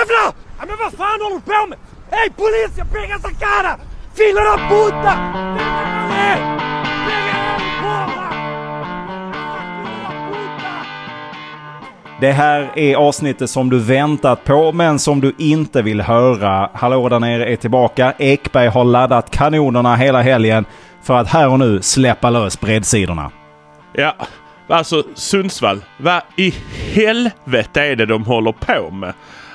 jävla! Ja, men vad fan håller du på med? Hej polis, jag pengar essa cara! Fila da puta! Det här är avsnittet som du väntat på men som du inte vill höra. Hallå där nere är tillbaka. Ekberg har laddat kanonerna hela helgen för att här och nu släppa lös breddsidorna. Ja, alltså Sundsvall. Vad i helvete är det de håller på med?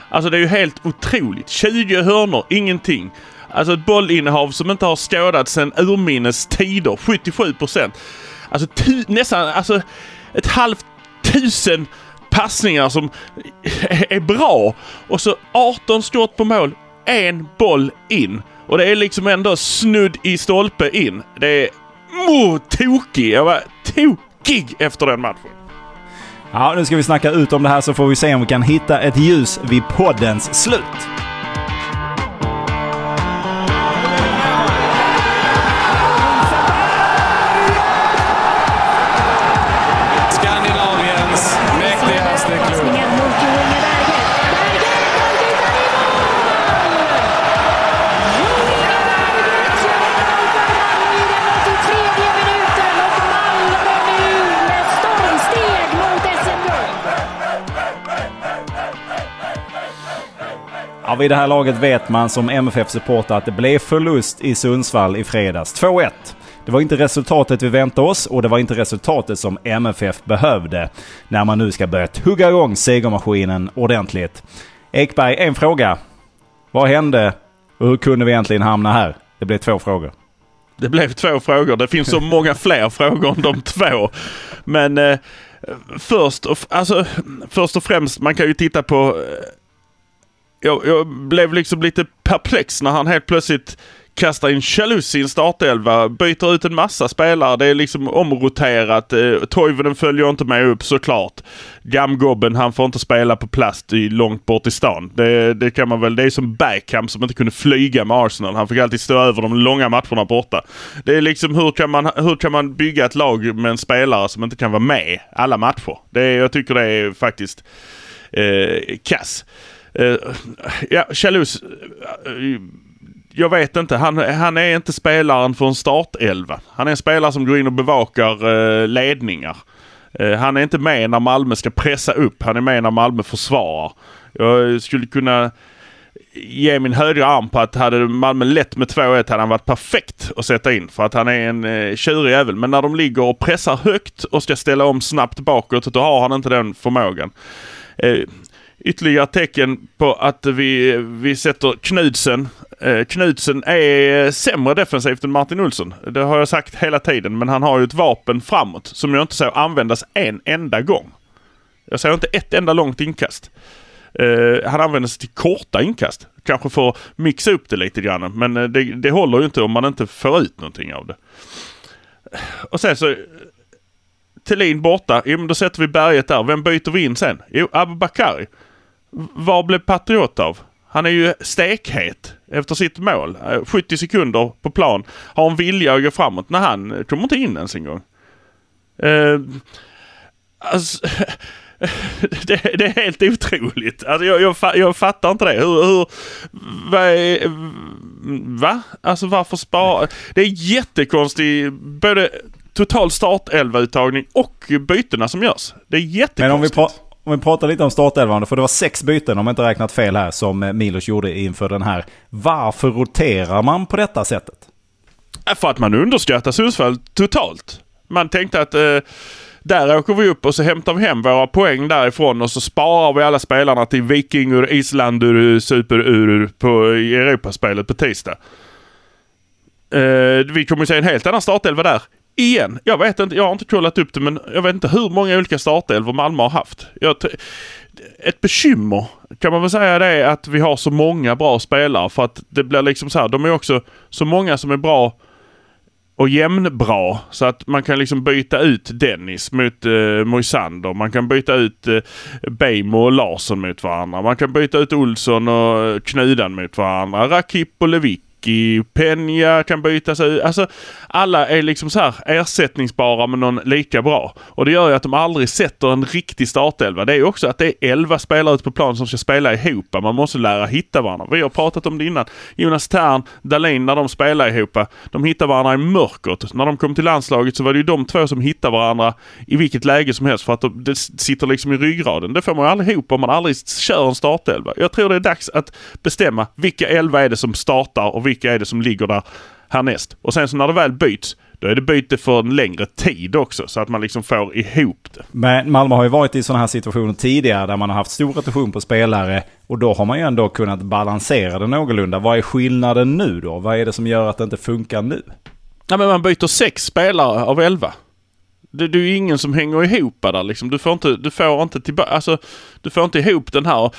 Alltså det är ju helt otroligt. 20 hörnor, ingenting. Alltså ett bollinnehav som inte har skådats sedan urminnes tider. 77 procent. Alltså nästan alltså ett halvt tusen passningar som är bra. Och så 18 skott på mål. En boll in. Och det är liksom ändå snudd i stolpe in. Det är oh, tokig. Jag var tokig efter den matchen. Ja, nu ska vi snacka ut om det här så får vi se om vi kan hitta ett ljus vid poddens slut. Vid det här laget vet man som MFF-supporter att det blev förlust i Sundsvall i fredags. 2-1. Det var inte resultatet vi väntade oss och det var inte resultatet som MFF behövde när man nu ska börja tugga igång segermaskinen ordentligt. Ekberg, en fråga. Vad hände och hur kunde vi egentligen hamna här? Det blev två frågor. Det blev två frågor. Det finns så många fler frågor än de två. Men eh, först, och, alltså, först och främst, man kan ju titta på eh, jag, jag, blev liksom lite perplex när han helt plötsligt kastar in Chalus i en startelva, byter ut en massa spelare. Det är liksom omroterat. Eh, Toivonen följer inte med upp såklart. Gamgobben, han får inte spela på plast i, långt bort i stan. Det, det kan man väl. Det är som Beckham som inte kunde flyga med Arsenal. Han fick alltid stå över de långa matcherna borta. Det är liksom hur kan man, hur kan man bygga ett lag med en spelare som inte kan vara med alla matcher? Det jag tycker det är faktiskt eh, kass. Eh, ja, Chalus. Eh, jag vet inte. Han, han är inte spelaren för en startelva. Han är en spelare som går in och bevakar eh, ledningar. Eh, han är inte med när Malmö ska pressa upp. Han är med när Malmö försvarar. Jag skulle kunna ge min högra arm på att hade Malmö lätt med 2-1 hade han varit perfekt att sätta in. För att han är en eh, tjurig jävel. Men när de ligger och pressar högt och ska ställa om snabbt bakåt, då har han inte den förmågan. Eh, ytterligare tecken på att vi, vi sätter Knudsen. Eh, Knudsen är sämre defensivt än Martin Olsson. Det har jag sagt hela tiden. Men han har ju ett vapen framåt som jag inte ser användas en enda gång. Jag ser inte ett enda långt inkast. Eh, han sig till korta inkast. Kanske för att mixa upp det lite grann. Men eh, det, det håller ju inte om man inte får ut någonting av det. Och sen så Thelin borta. Jo men då sätter vi berget där. Vem byter vi in sen? Jo, Abubakari. Vad blev Patriot av? Han är ju stekhet efter sitt mål. 70 eh, sekunder på plan. Har en vilja att gå framåt. när han kommer inte in ens en gång. Uh, alltså, det, det, är helt otroligt. Alltså jag, jag, jag fattar inte det. Hur, hur, vad är, va? Alltså varför spara? Det är jättekonstigt. Både total startelva-uttagning och bytena som görs. Det är jättekonstigt. Men om vi, om vi pratar lite om startelvan, för det var sex byten om jag inte räknat fel här som eh, Milos gjorde inför den här. Varför roterar man på detta sättet? För att man underskattar Sundsvall totalt. Man tänkte att eh, där åker vi upp och så hämtar vi hem våra poäng därifrån och så sparar vi alla spelarna till Vikingur, Islandur, Superur på Europaspelet på tisdag. Eh, vi kommer se en helt annan startelva där igen. Jag vet inte, jag har inte kollat upp det men jag vet inte hur många olika startelvor Malmö har haft. Jag, ett bekymmer kan man väl säga det är att vi har så många bra spelare för att det blir liksom så här, de är också så många som är bra och jämnbra så att man kan liksom byta ut Dennis mot eh, Moisander. Man kan byta ut eh, Beijmo och Larsson mot varandra. Man kan byta ut Olsson och Knudan mot varandra. Rakip och Levik Ricky, Peña kan bytas ut. Alltså alla är liksom så här ersättningsbara med någon lika bra. Och det gör ju att de aldrig sätter en riktig startelva. Det är ju också att det är elva spelare ute på plan som ska spela ihop. Man måste lära hitta varandra. Vi har pratat om det innan. Jonas Tern, Dahlin när de spelar ihop. De hittar varandra i mörkret. När de kom till landslaget så var det ju de två som hittade varandra i vilket läge som helst för att det sitter liksom i ryggraden. Det får man ju aldrig ihop om man aldrig kör en startelva. Jag tror det är dags att bestämma vilka elva är det som startar och vilka är det som ligger där härnäst. Och sen så när det väl byts då är det byte för en längre tid också så att man liksom får ihop det. Men Malmö har ju varit i sådana här situationer tidigare där man har haft stor rotation på spelare och då har man ju ändå kunnat balansera det någorlunda. Vad är skillnaden nu då? Vad är det som gör att det inte funkar nu? Ja men man byter sex spelare av elva. Det, det är ju ingen som hänger ihop där liksom. Du får inte, du får inte tillbaka, alltså du får inte ihop den här.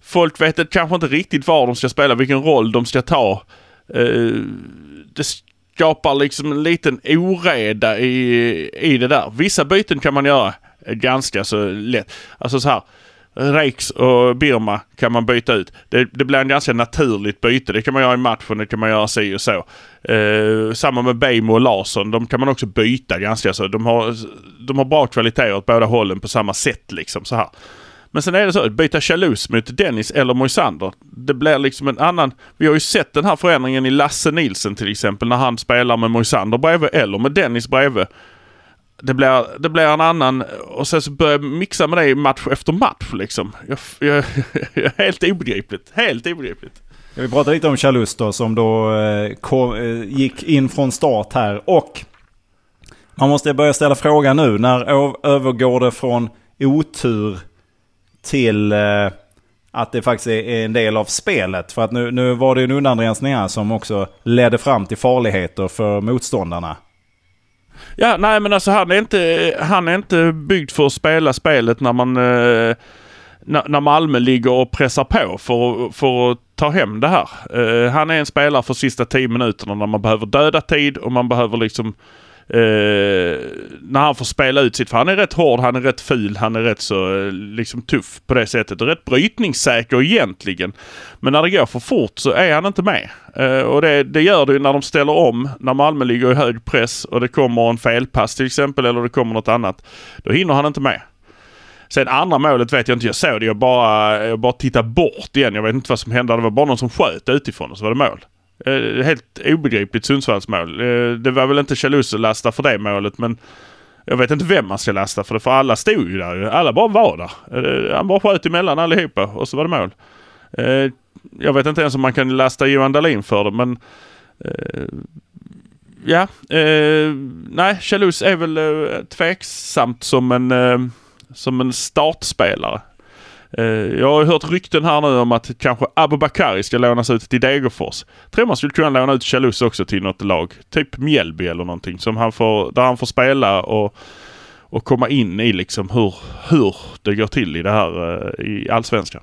Folk vet kanske inte riktigt var de ska spela, vilken roll de ska ta. Eh, det skapar liksom en liten oreda i, i det där. Vissa byten kan man göra ganska så lätt. Alltså så här. Reiks och Birma kan man byta ut. Det, det, blir en ganska naturligt byte. Det kan man göra i matchen, det kan man göra si och så. Eh, samma med Beijmo och Larsson. De kan man också byta ganska så. De har, de har bra kvaliteter åt båda hållen på samma sätt liksom så här. Men sen är det så, att byta Chalus mot Dennis eller Moisander. Det blir liksom en annan... Vi har ju sett den här förändringen i Lasse Nilsen till exempel när han spelar med Moisander bredvid eller med Dennis bredvid. Det blir, det blir en annan och sen så börjar jag mixa med det match efter match liksom. Jag, jag, jag, helt obegripligt. Helt obegripligt. Vi pratade lite om Chalus då som då eh, kom, eh, gick in från start här och man måste börja ställa frågan nu. När övergår det från otur till eh, att det faktiskt är en del av spelet. För att nu, nu var det en undanrensning här som också ledde fram till farligheter för motståndarna. Ja, nej men alltså han är inte, han är inte byggd för att spela spelet när man eh, när Malmö ligger och pressar på för, för att ta hem det här. Eh, han är en spelare för sista tio minuterna när man behöver döda tid och man behöver liksom Eh, när han får spela ut sitt, för han är rätt hård, han är rätt ful, han är rätt så eh, liksom tuff på det sättet. Och rätt brytningssäker egentligen. Men när det går för fort så är han inte med. Eh, och det, det gör det ju när de ställer om, när Malmö ligger i hög press och det kommer en felpass till exempel eller det kommer något annat. Då hinner han inte med. Sen andra målet vet jag inte, jag såg det. Jag bara, jag bara tittade bort igen. Jag vet inte vad som hände. Det var bara någon som sköt utifrån och så var det mål. Eh, helt obegripligt Sundsvallsmål. Eh, det var väl inte Chalus att lasta för det målet men jag vet inte vem man ska lasta för det för alla stod ju där. Alla bara var där. Eh, han bara sköt emellan allihopa och så var det mål. Eh, jag vet inte ens om man kan lasta Johan Dahlin för det men eh, Ja, eh, nej Chalus är väl tveksamt som en, som en startspelare. Eh, jag har hört rykten här nu om att kanske Abubakari ska lånas ut till Degerfors. Tror man skulle kunna låna ut Chalus också till något lag. Typ Mjällby eller någonting. Som han får, där han får spela och, och komma in i liksom hur, hur det går till i det här eh, i Allsvenskan.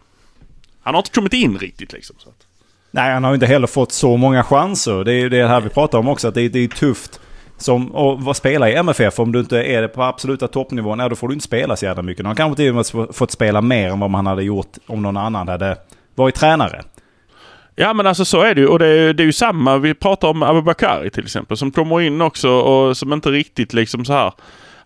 Han har inte kommit in riktigt liksom. Så att. Nej, han har inte heller fått så många chanser. Det är ju det här vi pratar om också. Att det, det är tufft som att spela i MFF, om du inte är det på absoluta toppnivån, då får du inte spela så jävla mycket. Han kanske till och med fått spela mer än vad man hade gjort om någon annan hade varit tränare. Ja men alltså så är det ju och det är, det är ju samma. Vi pratar om Abubakari till exempel som kommer in också och som inte riktigt liksom så här.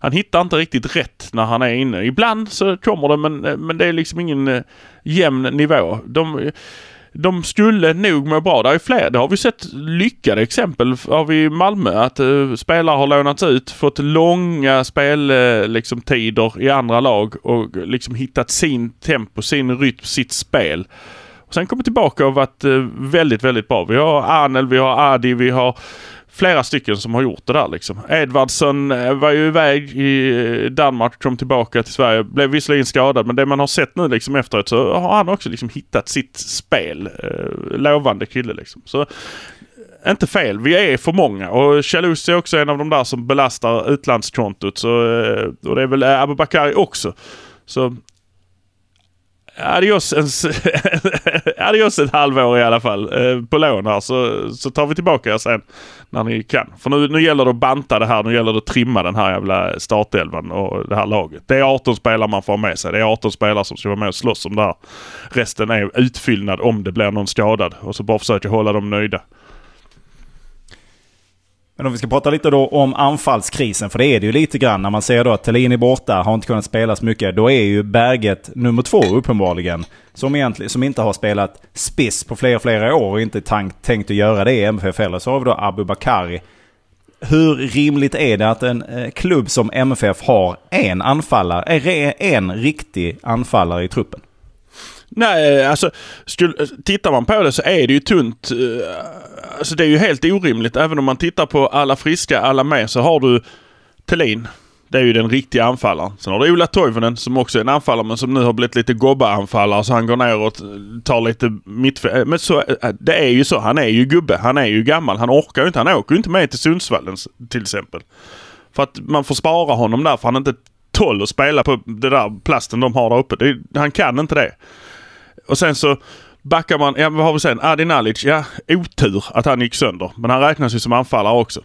Han hittar inte riktigt rätt när han är inne. Ibland så kommer det men, men det är liksom ingen eh, jämn nivå. De, de skulle nog må bra. Det är fler. Det har vi sett lyckade exempel av i Malmö. Att uh, spelare har lånats ut, fått långa speltider eh, liksom, i andra lag och liksom hittat sin tempo, sin rytm, sitt spel. Och sen kommit tillbaka och varit uh, väldigt, väldigt bra. Vi har Arnel, vi har Adi, vi har flera stycken som har gjort det där liksom. Edvardsen eh, var ju iväg i eh, Danmark, kom tillbaka till Sverige, blev visserligen skadad men det man har sett nu liksom efteråt så har han också liksom hittat sitt spel. Eh, lovande kille liksom. Så eh, inte fel. Vi är för många och Chalusi är också en av de där som belastar utlandskontot. Så, och det är väl Abubakari också. Så Adios, en, adios ett halvår i alla fall eh, på lån här så, så tar vi tillbaka er sen när ni kan. För nu, nu gäller det att banta det här. Nu gäller det att trimma den här jävla startelvan och det här laget. Det är 18 spelare man får ha med sig. Det är 18 spelare som ska vara med och slåss om det här. Resten är utfyllnad om det blir någon skadad och så bara försöka hålla dem nöjda. Men om vi ska prata lite då om anfallskrisen, för det är det ju lite grann. När man ser då att Thelin är borta, har inte kunnat spela så mycket. Då är ju Berget nummer två uppenbarligen. Som, egentligen, som inte har spelat spiss på flera, flera år och inte tank, tänkt att göra det i MFF heller. Så har vi då Abu Bakari. Hur rimligt är det att en eh, klubb som MFF har en anfallare, är en riktig anfallare i truppen? Nej, alltså skulle, tittar man på det så är det ju tunt. Eh, Alltså det är ju helt orimligt. Även om man tittar på alla friska, alla med, så har du Thelin. Det är ju den riktiga anfallaren. Sen har du Ola Toivonen som också är en anfallare men som nu har blivit lite gobba-anfallare så han går ner och tar lite mittfält. Eh, men så, eh, det är ju så. Han är ju gubbe. Han är ju gammal. Han orkar ju inte. Han åker ju inte med till Sundsvall till exempel. För att man får spara honom där för han är inte tål att spela på det där plasten de har där uppe. Det, han kan inte det. Och sen så backar man, ja vad har vi sen? Adi Nalic, ja otur att han gick sönder. Men han räknas ju som anfallare också.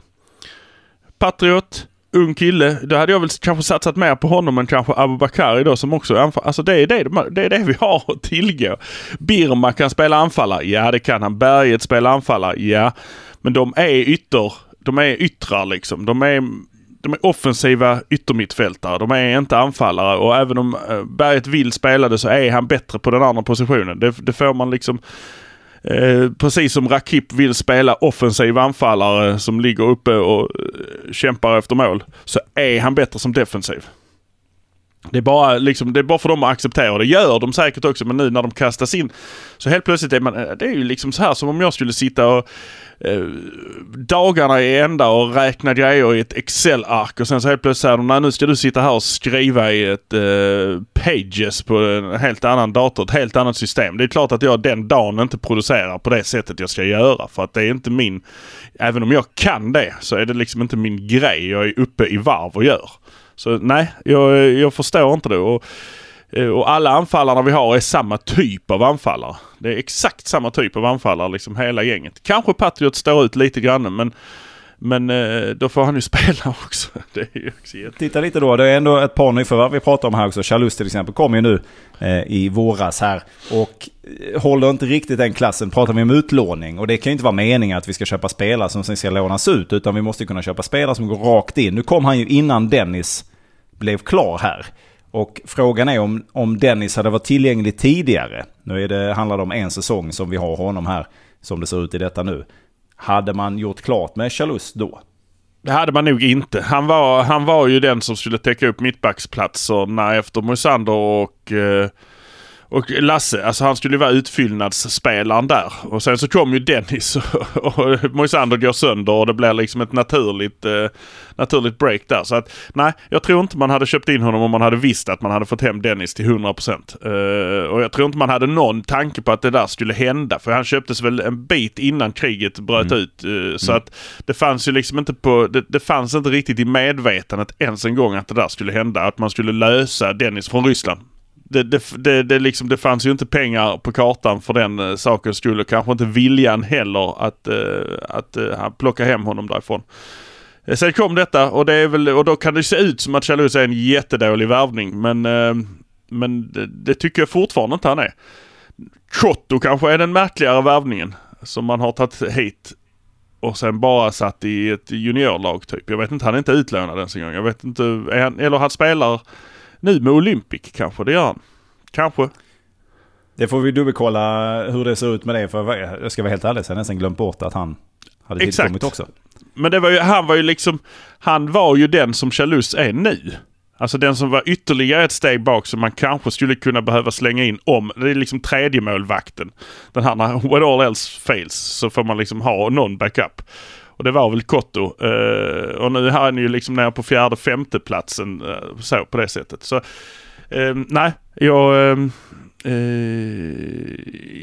Patriot, ung kille. Då hade jag väl kanske satsat mer på honom än kanske Abubakari då som också är anfallare. Alltså det är det, det är det vi har att tillgå. Birma kan spela anfallare. Ja det kan han. Berget spelar anfallare. Ja. Men de är ytter, de är yttrar liksom. De är de är offensiva yttermittfältare. De är inte anfallare och även om eh, Berget vill spela det så är han bättre på den andra positionen. Det, det får man liksom... Eh, precis som Rakip vill spela offensiv anfallare som ligger uppe och eh, kämpar efter mål. Så är han bättre som defensiv. Det är, bara, liksom, det är bara för dem att acceptera. Det gör de säkert också men nu när de kastas in så helt plötsligt är man... Eh, det är ju liksom så här som om jag skulle sitta och eh, dagarna i ända och räkna grejer i ett Excel-ark och sen så helt plötsligt säger de nej nu ska du sitta här och skriva i ett eh, Pages på en helt annan dator, ett helt annat system. Det är klart att jag den dagen inte producerar på det sättet jag ska göra för att det är inte min... Även om jag kan det så är det liksom inte min grej jag är uppe i varv och gör. Så nej, jag, jag förstår inte det. Och, eh, och alla anfallarna vi har är samma typ av anfallare. Det är exakt samma typ av anfallare, liksom hela gänget. Kanske Patriot står ut lite grann men, men eh, då får han ju spela också. Det är ju också jätte... Titta lite då, det är ändå ett par nyförvärv vi pratar om här också. Chalus till exempel kom ju nu eh, i våras här. Och eh, håller inte riktigt den klassen. Pratar vi om utlåning. Och det kan ju inte vara meningen att vi ska köpa spelare som sen ska lånas ut. Utan vi måste kunna köpa spelare som går rakt in. Nu kom han ju innan Dennis blev klar här. Och frågan är om, om Dennis hade varit tillgänglig tidigare. Nu är det, handlar det om en säsong som vi har honom här. Som det ser ut i detta nu. Hade man gjort klart med Chalus då? Det hade man nog inte. Han var, han var ju den som skulle täcka upp mittbacksplatserna efter Moisander och, eh, och Lasse. Alltså han skulle vara utfyllnadsspelaren där. Och sen så kom ju Dennis och, och Moisander går sönder och det blir liksom ett naturligt, eh, naturligt break där. Så att nej, jag tror inte man hade köpt in honom om man hade visst att man hade fått hem Dennis till 100%. Uh, och jag tror inte man hade någon tanke på att det där skulle hända. För han köptes väl en bit innan kriget bröt Mm. ut. Uh, så att det fanns ju liksom inte på, det, det fanns inte riktigt i medvetandet ens en gång att det där skulle hända. Att man skulle lösa Dennis från Ryssland. Det, det, det, det, liksom, det fanns ju inte pengar på kartan för den eh, uh, skull och Kanske inte viljan heller att, uh, att uh, plocka hem honom därifrån. Eh, Sen kom detta och, det är väl, och då kan det se ut som att Chalus är en jättedålig värvning. Men, men det, det tycker jag fortfarande inte han är. Kotto kanske är den märkligare värvningen. Som man har tagit hit och sen bara satt i ett juniorlag typ. Jag vet inte, han är inte utlånad ens en gång. Jag vet inte, han, eller han spelar nu med Olympic kanske, det gör han. Kanske. Det får vi dubbelkolla hur det ser ut med det. För jag ska vara helt ärlig så har jag nästan glömt bort att han hade Exakt. tillkommit också. Men det var ju, han var ju liksom, han var ju den som Chalus är nu. Alltså den som var ytterligare ett steg bak som man kanske skulle kunna behöva slänga in om. Det är liksom tredje målvakten. Den här när what all else fails så får man liksom ha någon backup. Och det var väl Kotto. Eh, och nu är han ju liksom nere på fjärde, femte platsen eh, så på det sättet. Så eh, nej, jag... Eh, eh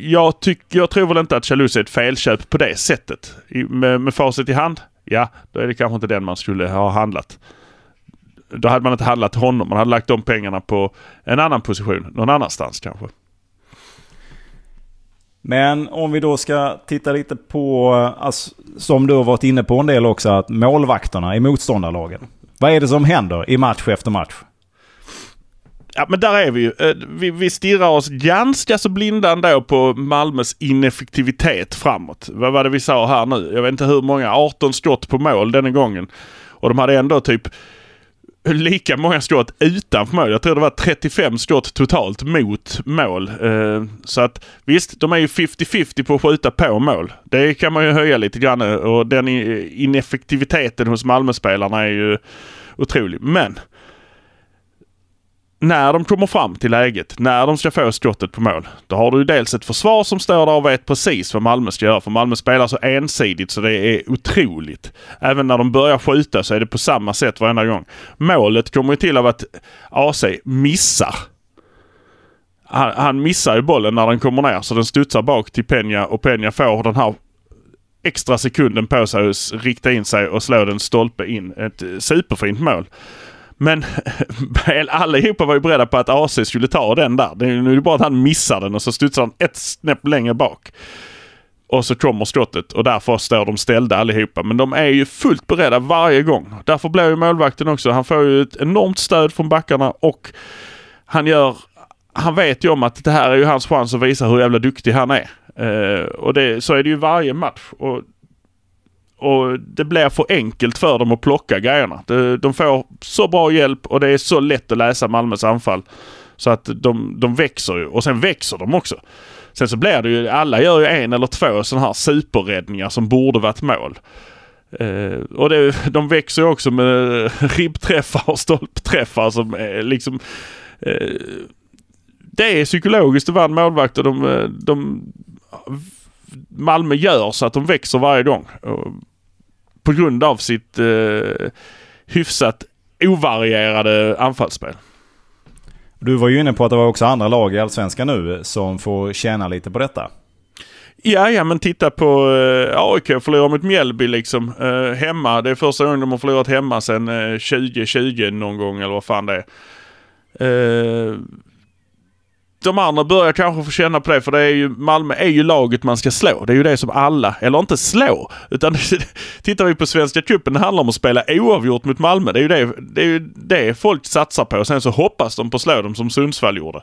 jag, tyck, jag tror väl inte att Chalus är ett felköp på det sättet. I, med, med facit i hand, ja, då är det kanske inte den man skulle ha handlat. Då hade man inte handlat honom. Man hade lagt de pengarna på en annan position. Någon annanstans kanske. Men om vi då ska titta lite på, alltså, som du har varit inne på en del också, att målvakterna i motståndarlagen. Vad är det som händer i match efter match? Ja men där är vi ju. Eh, vi, vi stirrar oss ganska så blinda ändå på Malmös ineffektivitet framåt. Vad var det vi sa här nu? Jag vet inte hur många, 18 skott på mål denna gången. Och de hade ändå typ lika många skott utanför mål. Jag tror det var 35 skott totalt mot mål. Eh, så att visst, de är ju 50-50 på att skjuta på mål. Det kan man ju höja lite grann eh, och den ineffektiviteten hos Malmöspelarna är ju otrolig. Men när de kommer fram till läget, när de ska få skottet på mål, då har du dels ett försvar som står där och vet precis vad Malmö ska göra. För Malmö spelar så ensidigt så det är otroligt. Även när de börjar skjuta så är det på samma sätt varenda gång. Målet kommer ju till av att AC missar. Han, han missar ju bollen när den kommer ner så den studsar bak till Peña och Peña får den här extra sekunden på sig att rikta in sig och slå den stolpe in. Ett superfint mål. Men allihopa var ju beredda på att AC skulle ta den där. Det är nu bara att han missar den och så studsar han ett snäpp längre bak. Och så kommer skottet och därför står de ställda allihopa. Men de är ju fullt beredda varje gång. Därför blir ju målvakten också. Han får ju ett enormt stöd från backarna och han gör... Han vet ju om att det här är ju hans chans att visa hur jävla duktig han är. Uh, och det, så är det ju varje match. Och och det blir för enkelt för dem att plocka grejerna. De, får så bra hjälp och det är så lätt att läsa Malmös anfall. Så att de, de växer ju och sen växer de också. Sen så blir det ju, alla gör ju en eller två sådana här superräddningar som borde varit mål. Uh, och det, de växer ju också med ribbträffar och stolpträffar som är liksom... Uh, det är psykologiskt att vara en målvakt och de, de Malmö gör så att de växer varje gång. På grund av sitt eh, hyfsat ovarierade anfallsspel. Du var ju inne på att det var också andra lag i Allsvenskan nu som får tjäna lite på detta. Ja, ja, men titta på eh, AIK förlorar mot Mjällby liksom. Eh, hemma, det är första gången de har förlorat hemma sedan eh, 2020 någon gång eller vad fan det är. Eh, de andra börjar kanske få känna på det för det är ju, Malmö är ju laget man ska slå. Det är ju det som alla, eller inte slå, utan tittar vi på Svenska cupen, det handlar om att spela oavgjort mot Malmö. Det är ju det, det, är ju det folk satsar på. Sen så hoppas de på att slå dem som Sundsvall gjorde.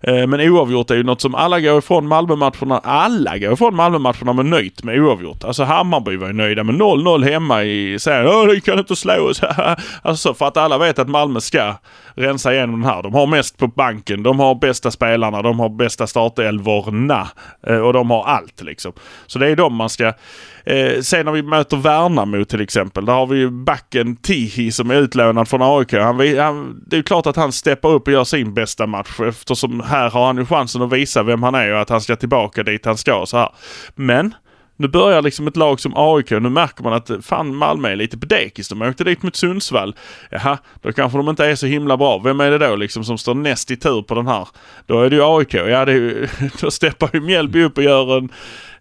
Eh, men oavgjort är ju något som alla går ifrån Malmö-matcherna. Alla går ifrån Malmö-matcherna med nöjt med oavgjort. Alltså Hammarby var ju nöjda med 0-0 hemma i serien. Åh, ni kan inte slå oss. alltså för att alla vet att Malmö ska rensa igenom den här. De har mest på banken, de har bästa spelarna, de har bästa startelvorna eh, och de har allt liksom. Så det är de man ska Eh, sen när vi möter Värnamo till exempel, där har vi ju backen Tihi som är utlånad från AIK. Han, han, det är klart att han steppar upp och gör sin bästa match eftersom här har han ju chansen att visa vem han är och att han ska tillbaka dit han ska så här. Men nu börjar liksom ett lag som AIK, nu märker man att fan Malmö är lite på dekis. De åkte dit mot Sundsvall. Jaha, då kanske de inte är så himla bra. Vem är det då liksom som står näst i tur på den här? Då är det ju AIK. Ja, det är ju, då steppar ju Mjällby upp och gör en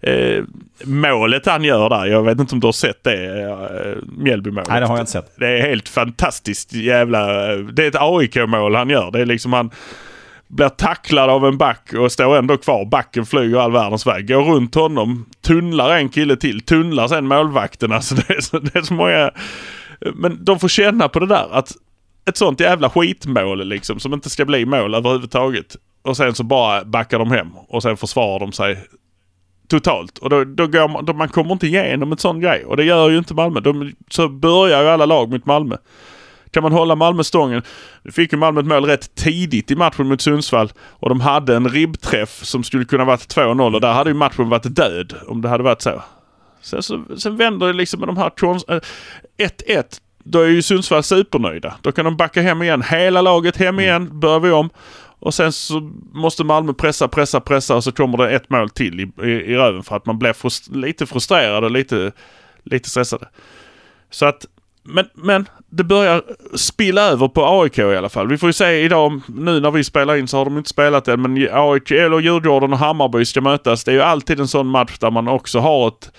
eh, målet han gör där. Jag vet inte om du har sett det eh, Mjällby-målet. Nej, det har jag inte sett. Det är helt fantastiskt jävla... Det är ett AIK-mål han gör. Det är liksom han blir tacklad av en back och står ändå kvar. Backen flyger all världens väg. Går runt honom, tunnlar en kille till, tunnlar sen målvakten. Alltså det är så, det är så många... Men de får känna på det där att ett sånt jävla skitmål liksom som inte ska bli mål överhuvudtaget. Och sen så bara backar de hem och sen försvarar de sig totalt. Och då, då går man, då man kommer inte igenom ett sån grej. Och det gör ju inte Malmö. De, så börjar ju alla lag mot Malmö. Kan man hålla Malmö stången. Nu fick ju Malmö ett mål rätt tidigt i matchen mot Sundsvall. Och de hade en ribbträff som skulle kunna varit 2-0 och där hade ju matchen varit död om det hade varit så. Sen, så, sen vänder det liksom med de här 1-1. Äh, då är ju Sundsvall supernöjda. Då kan de backa hem igen. Hela laget hem igen. Börjar vi om. Och sen så måste Malmö pressa, pressa, pressa och så kommer det ett mål till i, i, i röven för att man blir frust lite frustrerad och lite, lite stressade. Så att, men, men det börjar spilla över på AIK i alla fall. Vi får ju se idag, nu när vi spelar in så har de inte spelat än, men AIK, eller Djurgården och Hammarby ska mötas. Det är ju alltid en sån match där man också har ett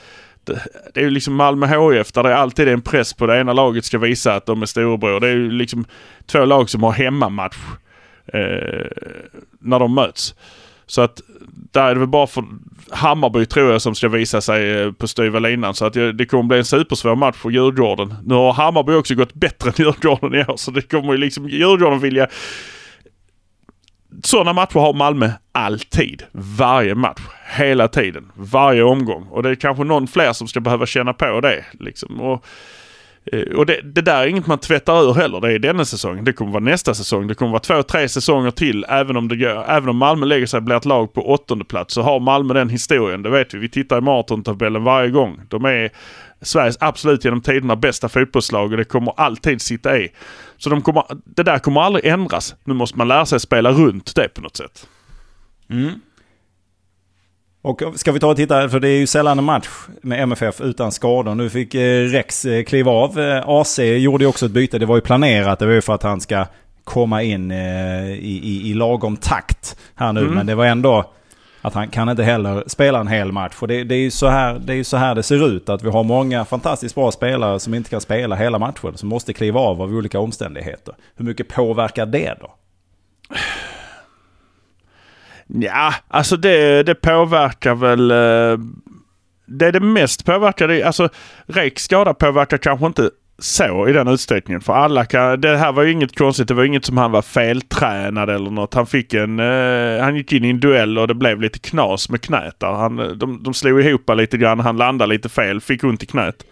det är ju liksom Malmö HIF där det alltid är en press på det ena laget ska visa att de är storebror. Det är ju liksom två lag som har hemmamatch Eh, när de möts. Så att där är det väl bara för Hammarby tror jag som ska visa sig eh, på styva linan. Så att det kommer bli en supersvår match för Djurgården. Nu har Hammarby också gått bättre än Djurgården i år så det kommer ju liksom Djurgården vilja sådana matcher har Malmö alltid. Varje match. Hela tiden. Varje omgång. Och det är kanske någon fler som ska behöva känna på det. Liksom. Och, Eh, och det, det, där är inget man tvättar ur heller. Det är denna säsong. Det kommer vara nästa säsong. Det kommer vara två, tre säsonger till. Även om, det gör, även om Malmö lägger sig och blir ett lag på åttonde plats så har Malmö den historien. Det vet vi. Vi tittar i maratontabellen varje gång. De är Sveriges absolut genom tiderna bästa fotbollslag och det kommer alltid sitta i. Så de kommer, det där kommer aldrig ändras. Nu måste man lära sig spela runt det på något sätt. Mm. Och ska vi ta och titta, för det är ju sällan en match med MFF utan skador. Nu fick eh, Rex eh, kliva av. Eh, AC gjorde ju också ett byte. Det var ju planerat. Det var ju för att han ska komma in i, i, i lagom takt här nu. Mm. Men det var ändå att han kan inte heller spela en hel match. Och det, det är ju så här, det, är så här det ser ut. Att vi har många fantastiskt bra spelare som inte kan spela hela matchen. Som måste kliva av av olika omständigheter. Hur mycket påverkar det då? Ja, alltså det, det påverkar väl... Eh, det är det mest påverkade. Alltså Reks skada påverkar kanske inte så i den utsträckningen. För alla kan, det här var ju inget konstigt. Det var inget som han var feltränad eller något. Han fick en, eh, han gick in i en duell och det blev lite knas med knät där. Han, eh, de, de slog ihop lite grann. Han landade lite fel, fick ont i knät.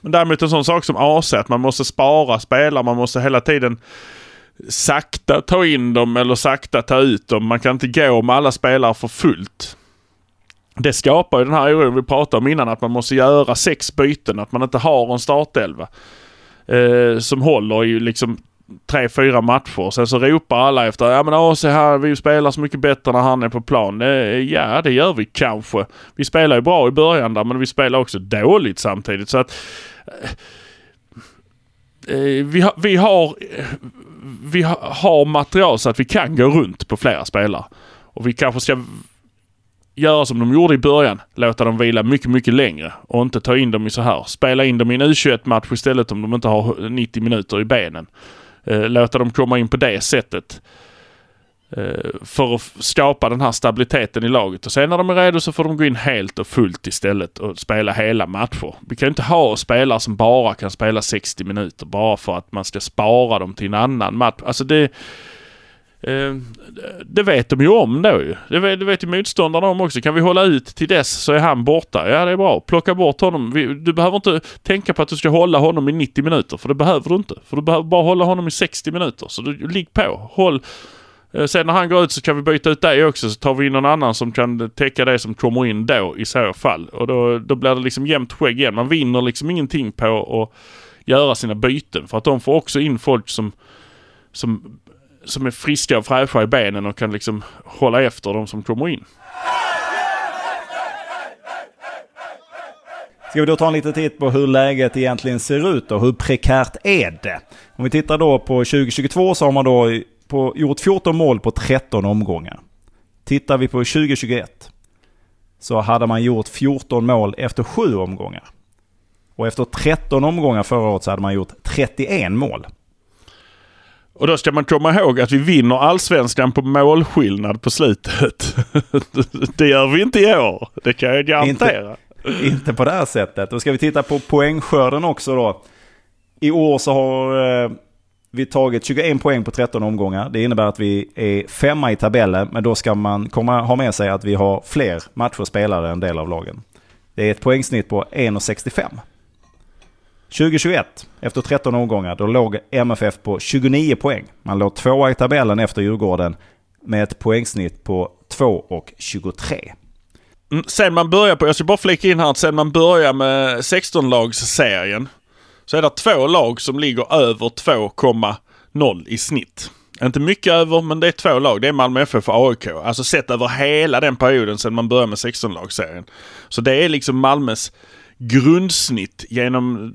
Men däremot en sån sak som AC, att man måste spara spelare. Man måste hela tiden sakta ta in dem eller sakta ta ut dem. Man kan inte gå med alla spelare för fullt. Det skapar ju den här oron vi pratade om innan att man måste göra sex byten. Att man inte har en startelva. Eh, som håller i liksom tre, fyra matcher. Sen så ropar alla efter, ja men AC här, vi spelar så mycket bättre när han är på plan. Eh, ja, det gör vi kanske. Vi spelar ju bra i början där, men vi spelar också dåligt samtidigt. Så att eh, vi, ha, vi, har, vi har material så att vi kan gå runt på flera spelare. Och vi kanske ska göra som de gjorde i början. Låta dem vila mycket, mycket längre och inte ta in dem i så här. Spela in dem i en U21-match istället om de inte har 90 minuter i benen. Eh, låta dem komma in på det sättet. Eh, för att skapa den här stabiliteten i laget. Och sen när de är redo så får de gå in helt och fullt istället och spela hela matcher. Vi kan inte ha spelare som bara kan spela 60 minuter bara för att man ska spara dem till en annan match. Alltså det Eh, det vet de ju om då ju. Det vet, det vet ju motståndarna om också. Kan vi hålla ut till dess så är han borta. Ja det är bra. Plocka bort honom. Du behöver inte tänka på att du ska hålla honom i 90 minuter. För det behöver du inte. För du behöver bara hålla honom i 60 minuter. Så du, ligg på. Håll. Eh, sen när han går ut så kan vi byta ut dig också. Så tar vi in någon annan som kan täcka det som kommer in då i så fall. Och då, då blir det liksom jämnt skägg igen. Man vinner liksom ingenting på att göra sina byten. För att de får också in folk som som som är friska och fräscha i benen och kan liksom hålla efter de som kommer in. Ska vi då ta en liten titt på hur läget egentligen ser ut och hur prekärt är det? Om vi tittar då på 2022 så har man då på, gjort 14 mål på 13 omgångar. Tittar vi på 2021 så hade man gjort 14 mål efter 7 omgångar. Och efter 13 omgångar förra året så hade man gjort 31 mål. Och då ska man komma ihåg att vi vinner allsvenskan på målskillnad på slutet. det gör vi inte i år. Det kan jag garantera. Inte, inte på det här sättet. Då ska vi titta på poängskörden också då. I år så har eh, vi tagit 21 poäng på 13 omgångar. Det innebär att vi är femma i tabellen. Men då ska man komma, ha med sig att vi har fler matcher spelare än en del av lagen. Det är ett poängsnitt på 1,65. 2021, efter 13 omgångar, då låg MFF på 29 poäng. Man låg tvåa i tabellen efter Djurgården med ett poängsnitt på 2,23. Mm, sen man börjar på, jag ska bara flika in här att sen man börjar med 16-lagsserien så är det två lag som ligger över 2,0 i snitt. Inte mycket över, men det är två lag. Det är Malmö FF och AIK. Alltså sett över hela den perioden sedan man började med 16-lagsserien. Så det är liksom Malmös grundsnitt genom,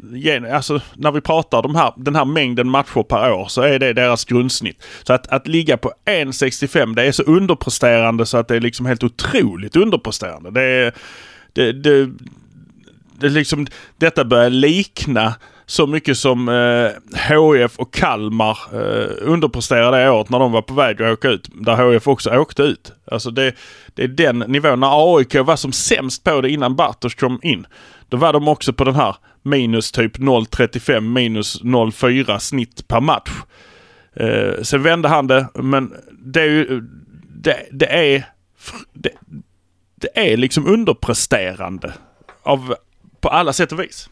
alltså när vi pratar de här, den här mängden matcher per år så är det deras grundsnitt. Så att, att ligga på 1,65 det är så underpresterande så att det är liksom helt otroligt underpresterande. Det är, det, det, det liksom, detta börjar likna så mycket som eh, HF och Kalmar eh, underpresterade det året när de var på väg att åka ut. Där HF också åkte ut. Alltså det, det är den nivån. När AIK var som sämst på det innan Bartosz kom in. Då var de också på den här minus typ 0,35 minus 0,4 snitt per match. Eh, sen vände han det, men det är ju... Det, det är... Det, det är liksom underpresterande. Av, på alla sätt och vis.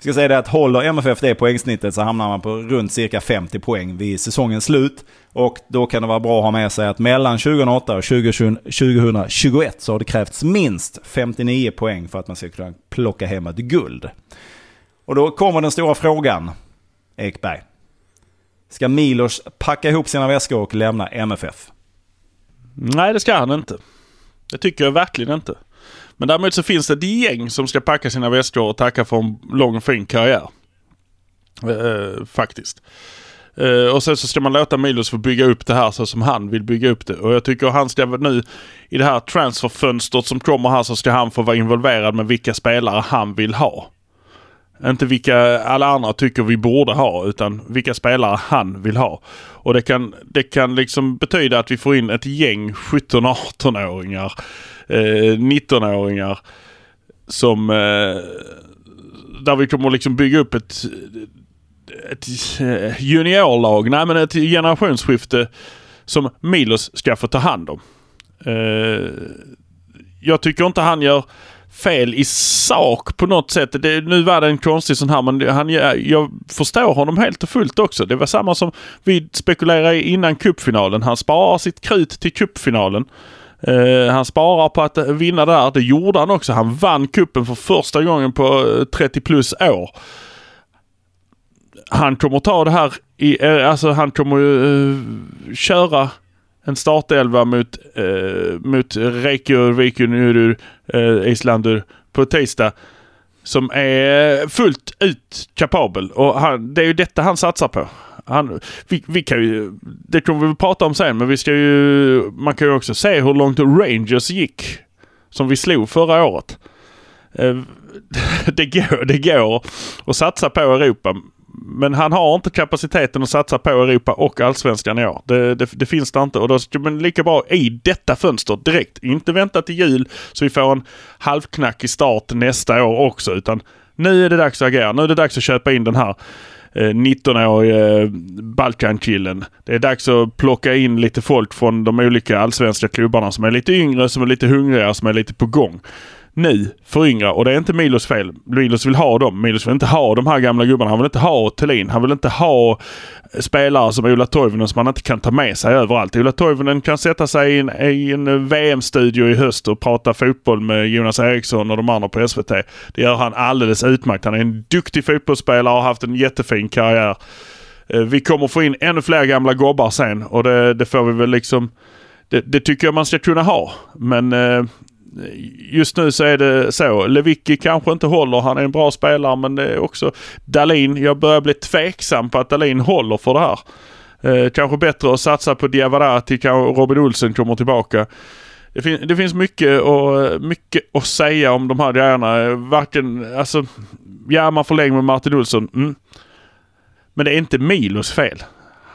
Ska säga det att håller MFF det poängsnittet så hamnar man på runt cirka 50 poäng vid säsongens slut. Och då kan det vara bra att ha med sig att mellan 2008 och 2021 så har det krävts minst 59 poäng för att man ska kunna plocka hem ett guld. Och då kommer den stora frågan, Ekberg. Ska Milos packa ihop sina väskor och lämna MFF? Nej, det ska han inte. Det tycker jag verkligen inte. Men däremot så finns det ett gäng som ska packa sina väskor och tacka för en lång och fin karriär. Eh, eh, faktiskt. Eh, och sen så ska man låta Milos få bygga upp det här så som han vill bygga upp det. Och jag tycker han ska nu i det här transferfönstret som kommer här så ska han få vara involverad med vilka spelare han vill ha. Inte vilka alla andra tycker vi borde ha utan vilka spelare han vill ha. Och det kan, det kan liksom betyda att vi får in ett gäng 17-18-åringar, eh, 19-åringar som eh, där vi kommer liksom bygga upp ett, ett eh, juniorlag, nej men ett generationsskifte som Milos ska få ta hand om. Eh, jag tycker inte han gör fel i sak på något sätt. Det, nu var det en konstig sån här men han, jag förstår honom helt och fullt också. Det var samma som vi spekulerade innan cupfinalen. Han sparar sitt krut till cupfinalen. Uh, han sparar på att vinna där. Det gjorde han också. Han vann kuppen för första gången på eh, 30 plus år. Han kommer ta det här i, eh, alltså han kommer uh, köra en startelva mot, uh, mot Reykjavik, uh, Islandur på tisdag. Som är fullt ut kapabel och han, det är ju detta han satsar på. Han, vi, vi kan ju, det kommer vi prata om sen, men vi ska ju, man kan ju också se hur långt Rangers gick. Som vi slog förra året. Eh, det går, det går att satsa på Europa men han har inte kapaciteten att satsa på Europa och Allsvenskan i år. Det, det, det finns det inte och då ska man lika bra i detta fönster direkt. Inte vänta till jul så vi får en halvknackig start nästa år också utan nu är det dags att agera. Nu är det dags att köpa in den här Eh, 19-årige eh, Balkan-killen. Det är dags att plocka in lite folk från de olika allsvenska klubbarna som är lite yngre, som är lite hungriga, som är lite på gång nu föryngra och det är inte Milos fel. Milos vill ha dem. Milos vill inte ha de här gamla gubbarna. Han vill inte ha Thelin. Han vill inte ha eh, spelare som Ola Toivonen som man inte kan ta med sig överallt. Ola Toivonen kan sätta sig i en, i en eh, VM-studio i höst och prata fotboll med Jonas Eriksson och de andra på SVT. Det gör han alldeles utmärkt. Han är en duktig fotbollsspelare och har haft en jättefin karriär. Eh, vi kommer få in ännu fler gamla gobbar sen och det, det får vi väl liksom det, det, tycker jag man ska kunna ha. Men eh, just nu så är det så. Lewicki kanske inte håller. Han är en bra spelare men det är också Dalin. Jag börjar bli tveksam på att Dalin håller för det här. Eh, kanske bättre att satsa på Diavarati, kanske Robin Olsen kommer tillbaka. Det, fin det finns mycket, och, mycket att säga om de här grejerna. Varken, alltså, ja man förlänger med Martin Olsson. Mm. Men det är inte Milos fel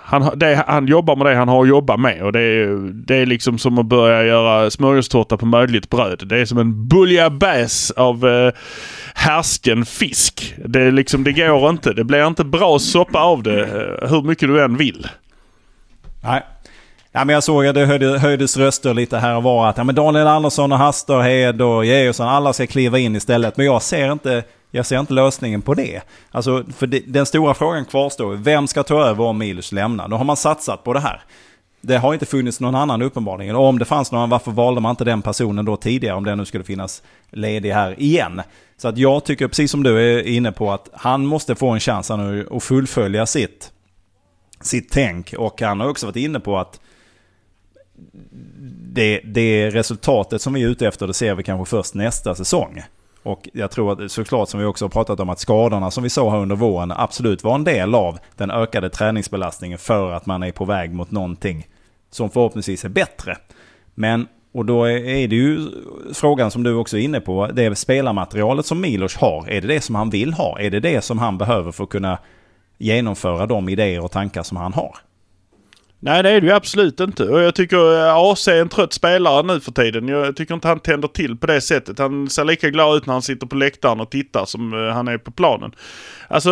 han, det, han jobbar med det han har att jobba med och det är, det är liksom som att börja göra smörgåstårta på möjligt bröd. Det är som en bouillabaisse av eh, härsken fisk. Det, är liksom, det går inte. Det blir inte bra soppa av det eh, hur mycket du än vill. Nej. Ja, men jag såg att det höjde, höjdes röster lite här och var att ja, men Daniel Andersson och Hasterhed och Georgsson, alla ska kliva in istället. Men jag ser inte jag ser inte lösningen på det. Alltså, för det, den stora frågan kvarstår. Vem ska ta över om Milos lämnar? Då har man satsat på det här. Det har inte funnits någon annan uppenbarligen. Och om det fanns någon, varför valde man inte den personen då tidigare om den nu skulle finnas ledig här igen? Så att jag tycker, precis som du är inne på, att han måste få en chans nu att fullfölja sitt, sitt tänk. Och han har också varit inne på att det, det resultatet som vi är ute efter, det ser vi kanske först nästa säsong. Och jag tror att såklart som vi också har pratat om att skadorna som vi såg här under våren absolut var en del av den ökade träningsbelastningen för att man är på väg mot någonting som förhoppningsvis är bättre. Men, och då är det ju frågan som du också är inne på, det spelarmaterialet som Milos har, är det det som han vill ha? Är det det som han behöver för att kunna genomföra de idéer och tankar som han har? Nej det är det ju absolut inte. Och jag tycker eh, AC är en trött spelare nu för tiden. Jag tycker inte han tänder till på det sättet. Han ser lika glad ut när han sitter på läktaren och tittar som eh, han är på planen. Alltså,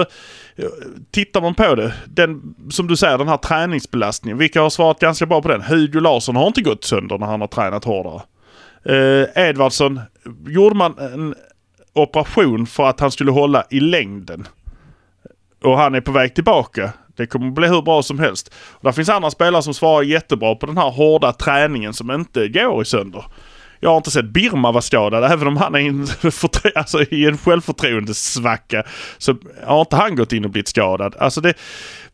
eh, tittar man på det, den, som du säger den här träningsbelastningen. Vilka har svarat ganska bra på den? Hugo Larsson har inte gått sönder när han har tränat hårdare. Eh, Edvardsson, gjorde man en operation för att han skulle hålla i längden. Och han är på väg tillbaka. Det kommer bli hur bra som helst. Och där finns andra spelare som svarar jättebra på den här hårda träningen som inte går i sönder. Jag har inte sett Birma vara skadad, även om han är i en, alltså, i en självförtroendesvacka. Så har inte han gått in och blivit skadad. Alltså det,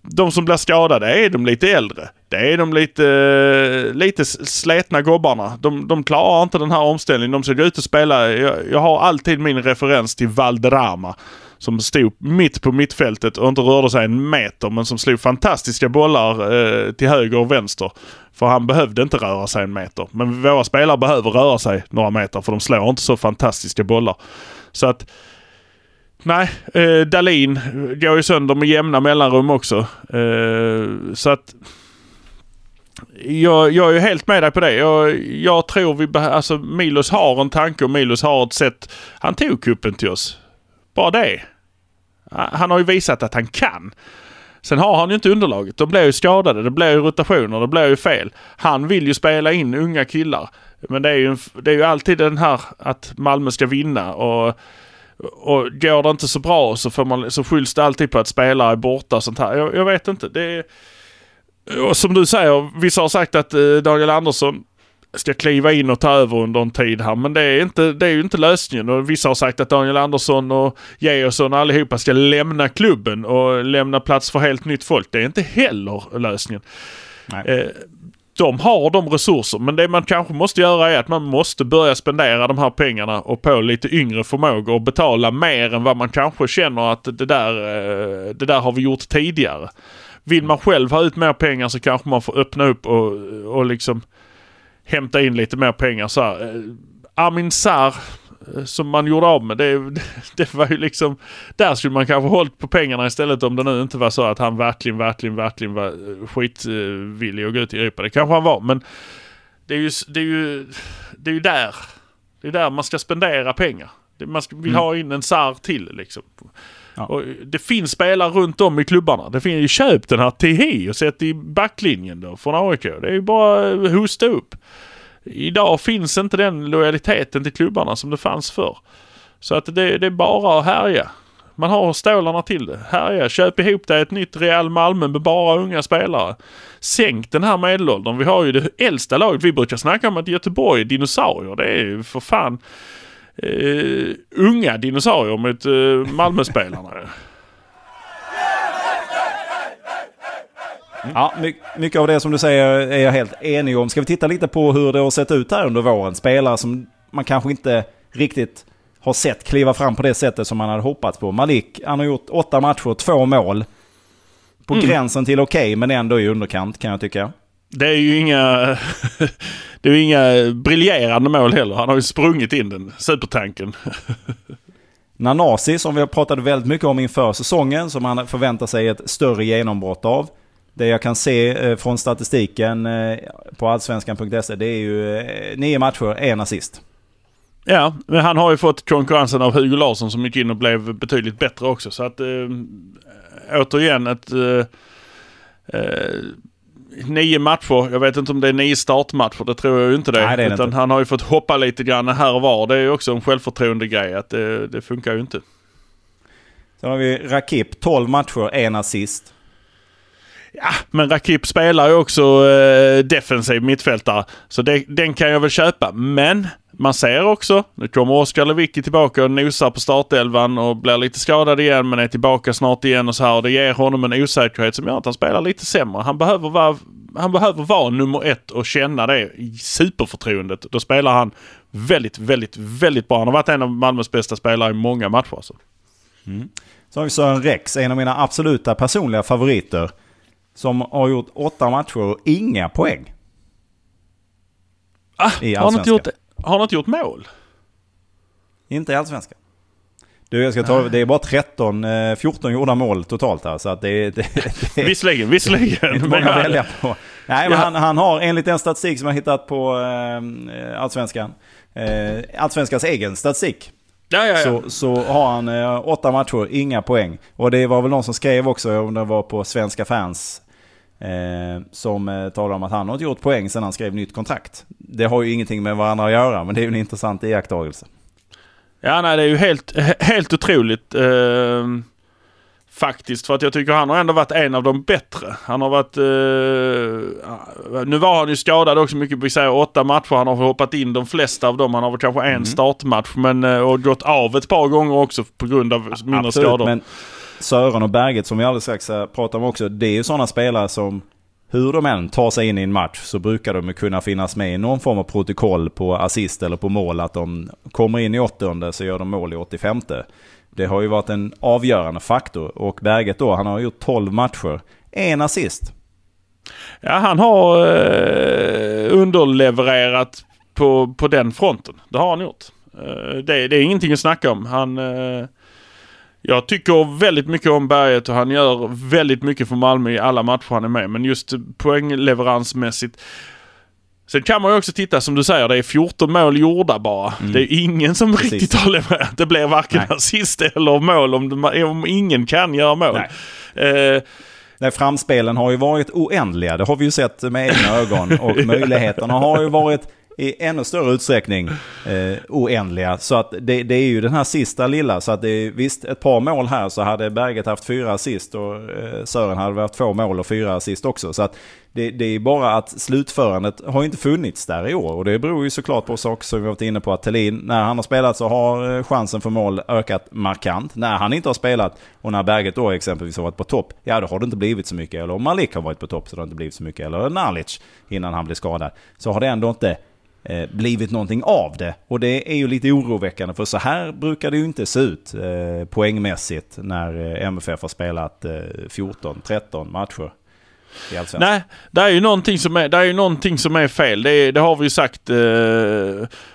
de som blir skadade är de lite äldre. Det är de lite, lite slätna gobbarna. De, de klarar inte den här omställningen. De ska gå ut och spela. Jag, jag har alltid min referens till Valderrama som stod mitt på mittfältet och inte rörde sig en meter men som slog fantastiska bollar eh, till höger och vänster. För han behövde inte röra sig en meter. Men våra spelare behöver röra sig några meter för de slår inte så fantastiska bollar. Så att Nej, eh, Dalin går ju sönder med jämna mellanrum också. Eh, så att jag, jag är helt med dig på det. Jag, jag tror vi alltså Milos har en tanke och Milos har ett sätt. Han tog kuppen till oss. Bara det. Han har ju visat att han kan. Sen har han ju inte underlaget. De blir ju skadade, det blir ju rotationer, det blir ju fel. Han vill ju spela in unga killar. Men det är ju, det är ju alltid den här att Malmö ska vinna och, och går det inte så bra så, får man, så skylls det alltid på att spelare är borta och sånt här. Jag, jag vet inte. Det är, och som du säger, vissa har sagt att eh, Daniel Andersson ska kliva in och ta över under en tid här. Men det är, inte, det är ju inte lösningen. Och vissa har sagt att Daniel Andersson och Georgsson och allihopa ska lämna klubben och lämna plats för helt nytt folk. Det är inte heller lösningen. Eh, de har de resurser men det man kanske måste göra är att man måste börja spendera de här pengarna och på lite yngre förmågor och betala mer än vad man kanske känner att det där, eh, det där har vi gjort tidigare. Vill man själv ha ut mer pengar så kanske man får öppna upp och, och liksom hämta in lite mer pengar så här. Eh, Amin Sar eh, som man gjorde av med. Det, det, var ju liksom... Där skulle man kanske hållit på pengarna istället om det nu inte var så att han verkligen, verkligen, verkligen var eh, skitvillig att gå ut i Europa. Det kanske han var men det är ju, det är ju, det är ju där. Det är där man ska spendera pengar. Man vill mm. ha in en SAR till liksom. Ja. Och det finns spelare runt om i klubbarna. Det finns ju köp den här THI och sätt i backlinjen då från AIK. Det är ju bara att hosta upp. Idag finns inte den lojaliteten till klubbarna som det fanns förr. Så att det, det är bara att härja. Man har stålarna till det. Härja, köp ihop dig ett nytt Real Malmö med bara unga spelare. Sänk den här medelåldern. Vi har ju det äldsta laget. Vi brukar snacka om att Göteborg är dinosaurier. Det är ju för fan uh, unga dinosaurier mot uh, Malmöspelarna. Ja, mycket av det som du säger är jag helt enig om. Ska vi titta lite på hur det har sett ut här under våren? Spelare som man kanske inte riktigt har sett kliva fram på det sättet som man hade hoppats på. Malik, han har gjort åtta matcher, två mål. På mm. gränsen till okej, okay, men ändå i underkant kan jag tycka. Det är ju inga, det är inga briljerande mål heller. Han har ju sprungit in den, supertanken. Nanasi som vi har pratat väldigt mycket om inför säsongen, som han förväntar sig ett större genombrott av. Det jag kan se eh, från statistiken eh, på allsvenskan.se det är ju eh, nio matcher, en assist. Ja, men han har ju fått konkurrensen av Hugo Larsson som gick in och blev betydligt bättre också. Så att äh, återigen ett äh, nio matcher. Jag vet inte om det är nio startmatcher. Det tror jag inte det. Nej, det Utan inte. han har ju fått hoppa lite grann här och var. Det är ju också en självförtroende grej. Att det, det funkar ju inte. Sen har vi Rakip. 12 matcher, en assist. Ja, men Rakip spelar ju också eh, defensiv mittfältare. Så det, den kan jag väl köpa. Men man ser också, nu kommer Oskar Lewicki tillbaka och nosar på startelvan och blir lite skadad igen men är tillbaka snart igen och så här. Och det ger honom en osäkerhet som gör att han spelar lite sämre. Han behöver vara, han behöver vara nummer ett och känna det superförtroendet. Då spelar han väldigt, väldigt, väldigt bra. Han har varit en av Malmös bästa spelare i många matcher. Alltså. Mm. Så har vi Sören Rex, en av mina absoluta personliga favoriter. Som har gjort åtta matcher och inga poäng. Ah, har, han inte gjort, har han inte gjort mål? Inte i Allsvenskan. Du, jag ska ta, det är bara 13, eh, 14 gjorda mål totalt här. Så att det, det, det Visserligen, visserligen. inte många att välja på. Nej, men han, han har enligt den statistik som jag hittat på eh, Allsvenskan, eh, Allsvenskans egen statistik, Ja, ja, ja. så, så har han eh, åtta matcher, inga poäng. Och det var väl någon som skrev också, om det var på Svenska fans, eh, som eh, talade om att han har inte gjort poäng sedan han skrev nytt kontrakt. Det har ju ingenting med varandra att göra, men det är ju en intressant iakttagelse. Ja, nej, det är ju helt, he- helt otroligt. Eh, faktiskt, för att jag tycker han har ändå varit en av de bättre. Han har varit... Eh, nu var han ju skadad också mycket, vi säger åtta matcher. Han har hoppat in de flesta av dem. Han har väl kanske en startmatch men, eh, och gått av ett par gånger också på grund av mindre skador. men Sören och Berget som vi alldeles strax pratar om också, det är ju sådana spelare som hur de än tar sig in i en match så brukar de kunna finnas med i någon form av protokoll på assist eller på mål. Att de kommer in i 80 så gör de mål i 85 Det har ju varit en avgörande faktor. Och Berget då, han har gjort 12 matcher. En assist. Ja, han har eh, underlevererat på, på den fronten. Det har han gjort. Eh, det, det är ingenting att snacka om. Han, eh, jag tycker väldigt mycket om Berget och han gör väldigt mycket för Malmö i alla matcher han är med. Men just poängleveransmässigt. Sen kan man ju också titta, som du säger, det är 14 mål gjorda bara. Det är ingen som Precis. riktigt har levererat. Det blir varken Nej. assist eller mål om, om ingen kan göra mål. Eh, Nej, framspelen har ju varit oändliga. Det har vi ju sett med egna ögon. Och möjligheterna har ju varit i ännu större utsträckning eh, oändliga. Så att det, det är ju den här sista lilla. Så att det är visst ett par mål här så hade Berget haft fyra assist och eh, Sören hade haft två mål och fyra assist också. Så att det, det är bara att slutförandet har inte funnits där i år. Och det beror ju såklart på saker som vi varit inne på. Att Thelin, när han har spelat så har eh, chansen för mål ökat markant. När han inte har spelat och när Berget då exempelvis har varit på topp, ja då har det inte blivit så mycket. Eller om Malik har varit på topp så det har det inte blivit så mycket. Eller Nalic innan han blev skadad. Så har det ändå inte eh, blivit någonting av det. Och det är ju lite oroväckande för så här brukar det ju inte se ut eh, poängmässigt när eh, MFF har spelat eh, 14-13 matcher. Nej, det är ju någonting som är, det är, ju någonting som är fel. Det, är, det har vi ju sagt. Eh,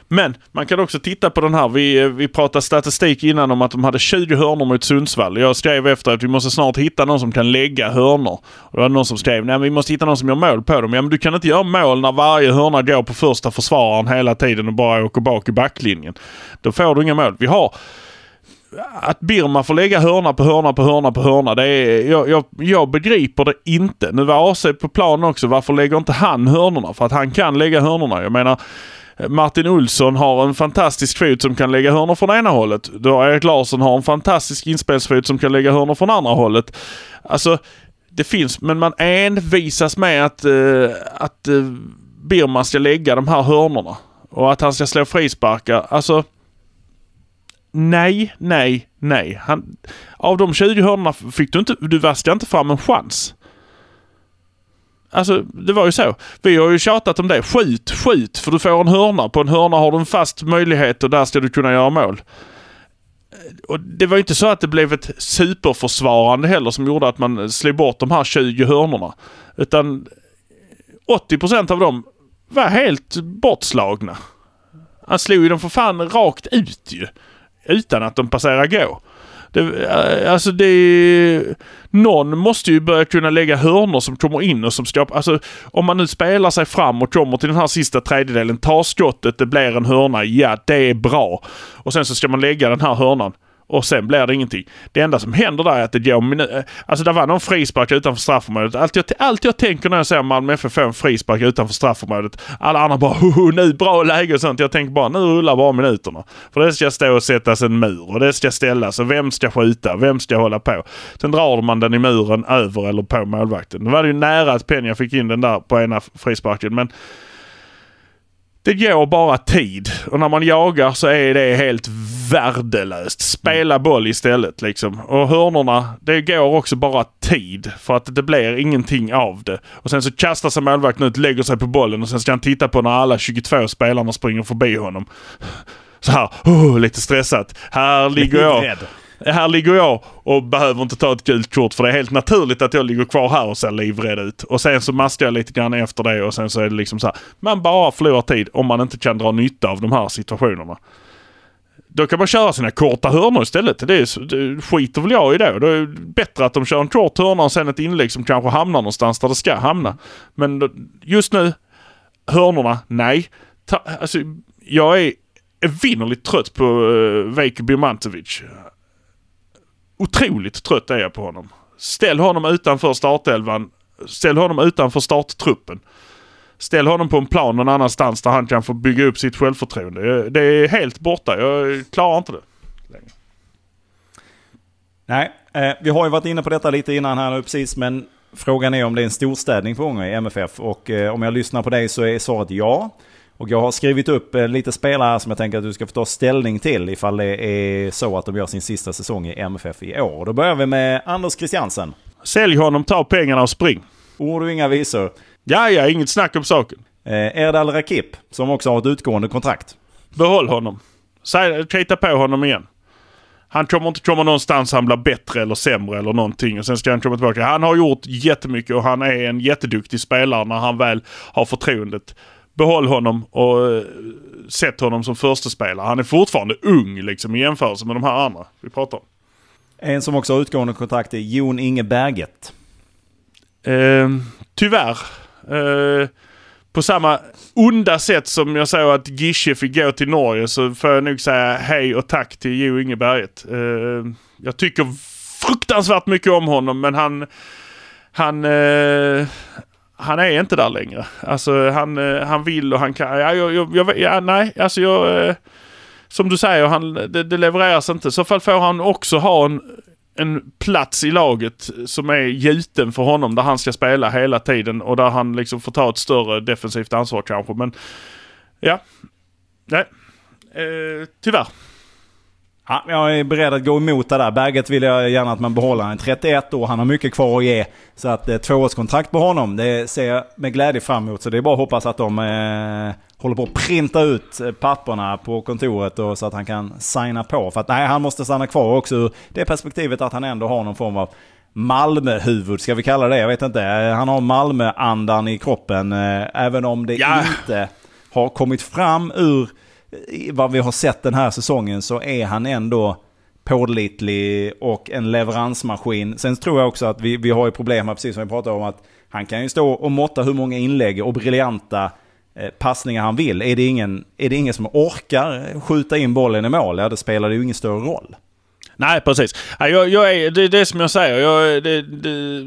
men man kan också titta på den här. Vi, eh, vi pratade statistik innan om att de hade 20 hörnor mot Sundsvall. Jag skrev efter att vi måste snart hitta någon som kan lägga hörnor. Och det var någon som skrev nej vi måste hitta någon som gör mål på dem. Ja men du kan inte göra mål när varje hörna går på första försvararen hela tiden och bara åker bak i backlinjen. Då får du inga mål. Vi har att Birma får lägga hörna på hörna på hörna på hörna. Det är, jag, jag, jag begriper det inte. Nu var AC på plan också. Varför lägger inte han hörnorna? För att han kan lägga hörnorna. Jag menar Martin Olsson har en fantastisk fot som kan lägga hörnor från ena hållet. Då Erik Larsson har en fantastisk inspelsfot som kan lägga hörnor från andra hållet. Alltså, det finns, men man envisas med att, eh, att eh, Birma ska lägga de här hörnorna. Och att han ska slå frisparkar. Alltså, Nej, nej, nej. Han, av de 20 hörnorna fick du inte, du vaskade inte fram en chans. Alltså, det var ju så. Vi har ju tjatat om det. Skjut, skjut, för du får en hörna. På en hörna har du en fast möjlighet och där ska du kunna göra mål. Eh, och det var ju inte så att det blev ett superförsvarande heller som gjorde att man slog bort de här 20 hörnorna. Utan 80% av dem var helt bortslagna. Han slog ju dem för fan rakt ut ju. Utan att de passerar gå. Det, eh, alltså det... Någon måste ju börja kunna lägga hörnor som kommer in och som skapar... Alltså om man nu spelar sig fram och kommer till den här sista tredjedelen, tar skottet, det blir en hörna, ja det är bra. Och sen så ska man lägga den här hörnan. Och sen blir det ingenting. Det enda som händer där är att det går minuter. Alltså det var någon frispark utanför straffområdet. Allt jag, allt jag tänker när jag ser Malmö FF få en frispark utanför straffområdet. Alla andra bara Hoho, nu bra läge och sånt. Jag tänker bara nu rullar bara minuterna. För det ska stå och sättas en mur och det ska ställas och vem ska skjuta? Vem ska hålla på? Sen drar man den i muren över eller på målvakten. Nu var det ju nära att Peña fick in den där på ena frisparken men det går bara tid och när man jagar så är det helt värdelöst. Spela boll istället liksom. Och hörnorna, det går också bara tid för att det blir ingenting av det. Och sen så kastar sig målvakten ut, lägger sig på bollen och sen ska han titta på när alla 22 spelarna springer förbi honom. Så här, oh, lite stressat. Här ligger jag. Här ligger jag och behöver inte ta ett gult kort för det är helt naturligt att jag ligger kvar här och ser livrädd ut. Och sen så mastar jag lite grann efter det och sen så är det liksom så här. Man bara förlorar tid om man inte kan dra nytta av de här situationerna. Då kan man köra sina korta hörnor istället. Det, är, det skiter väl jag i då. Då är bättre att de kör en kort hörna och sen ett inlägg som kanske hamnar någonstans där det ska hamna. Men just nu, hörnorna, nej. Ta, alltså, jag är evinnerligt trött på eh, uh, Veiko Birmancevic. Otroligt trött är jag på honom. Ställ honom utanför startelvan. Ställ honom utanför starttruppen. Ställ honom på en plan någon annanstans där han kan få bygga upp sitt självförtroende. Det är helt borta. Jag klarar inte det. Längre. Nej, eh, vi har ju varit inne på detta lite innan här nu precis, men frågan är om det är en storstädning på gång i MFF. Och eh, om jag lyssnar på dig så är svaret ja. Och jag har skrivit upp eh, lite spelare som jag tänker att du ska få ta ställning till ifall det är så att de gör sin sista säsong i MFF i år. Då börjar vi med Anders Christiansen. Sälj honom, ta pengarna och spring. Ord och inga visor. Ja, ja, inget snack om saken. Eh, Erdal Rakip, som också har ett utgående kontrakt. Behåll honom. Krita på honom igen. Han kommer inte komma någonstans han blir bättre eller sämre eller någonting och sen ska han komma tillbaka. Han har gjort jättemycket och han är en jätteduktig spelare när han väl har förtroendet. Behåll honom och uh, sätt honom som första spelare. Han är fortfarande ung liksom i jämförelse med de här andra vi pratar om. En som också har utgående kontrakt är Jon Inge Berget. Uh, tyvärr. Uh, på samma onda sätt som jag säger att Gische fick gå till Norge så får jag nog säga hej och tack till Jo Ingeberget. Uh, jag tycker fruktansvärt mycket om honom men han... Han... Uh, han är inte där längre. Alltså han, eh, han vill och han kan. Ja, jag, jag, jag ja, nej, alltså jag... Eh, som du säger, han, det, det levereras inte. I så fall får han också ha en en plats i laget som är gjuten för honom där han ska spela hela tiden och där han liksom får ta ett större defensivt ansvar kanske. Men ja, nej, eh, tyvärr. Ja, jag är beredd att gå emot det där. Berget vill jag gärna att man behåller. Han är 31 år, han har mycket kvar att ge. Så att eh, tvåårskontrakt på honom, det ser jag med glädje fram emot. Så det är bara att hoppas att de eh, håller på att printa ut eh, papperna på kontoret och så att han kan signa på. För att nej, han måste stanna kvar också ur det perspektivet att han ändå har någon form av Malmö-huvud, ska vi kalla det? Jag vet inte. Han har Malmö-andan i kroppen. Eh, även om det ja. inte har kommit fram ur vad vi har sett den här säsongen så är han ändå pålitlig och en leveransmaskin. Sen tror jag också att vi, vi har ju problem här, precis som vi pratade om, att han kan ju stå och måtta hur många inlägg och briljanta eh, passningar han vill. Är det, ingen, är det ingen som orkar skjuta in bollen i mål, ja då spelar det ju ingen större roll. Nej, precis. Jag, jag är, det är det som jag säger. Jag, det, det,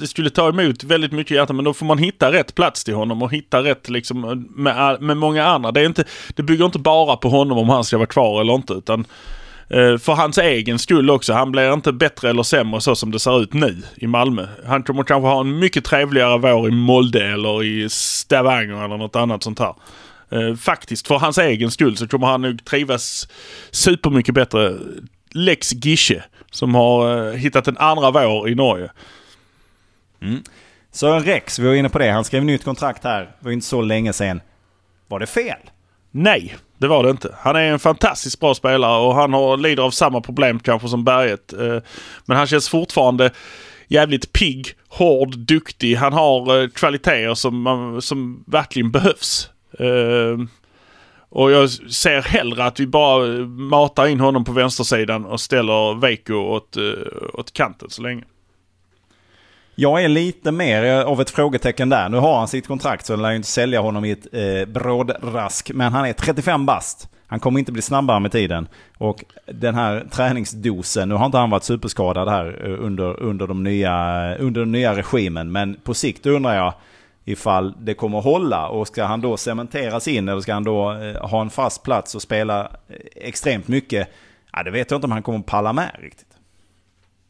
det skulle ta emot väldigt mycket hjärta men då får man hitta rätt plats till honom och hitta rätt liksom med, med många andra. Det, är inte, det bygger inte bara på honom om han ska vara kvar eller inte utan eh, för hans egen skull också. Han blir inte bättre eller sämre så som det ser ut nu i Malmö. Han kommer kanske ha en mycket trevligare vår i Molde eller i Stavanger eller något annat sånt här. Eh, faktiskt, för hans egen skull så kommer han nog trivas supermycket bättre. Lex Gische som har eh, hittat en andra vår i Norge. Mm. Sören Rex, vi var inne på det. Han skrev nytt kontrakt här. Det var inte så länge sedan. Var det fel? Nej, det var det inte. Han är en fantastiskt bra spelare och han har, lider av samma problem kanske som Berget. Eh, men han känns fortfarande jävligt pigg, hård, duktig. Han har eh, kvaliteter som, som verkligen behövs. Eh, och jag ser hellre att vi bara matar in honom på vänstersidan och ställer Veiko åt, åt kanten så länge. Jag är lite mer eh, av ett frågetecken där. Nu har han sitt kontrakt så jag lär ju inte sälja honom i ett eh, brådrask. Men han är 35 bast. Han kommer inte bli snabbare med tiden. Och den här träningsdosen, nu har inte han varit superskadad här eh, under, under, de nya, under den nya regimen. Men på sikt undrar jag ifall det kommer hålla. Och ska han då cementeras in eller ska han då eh, ha en fast plats och spela extremt mycket? Ja, det vet jag inte om han kommer palla med riktigt.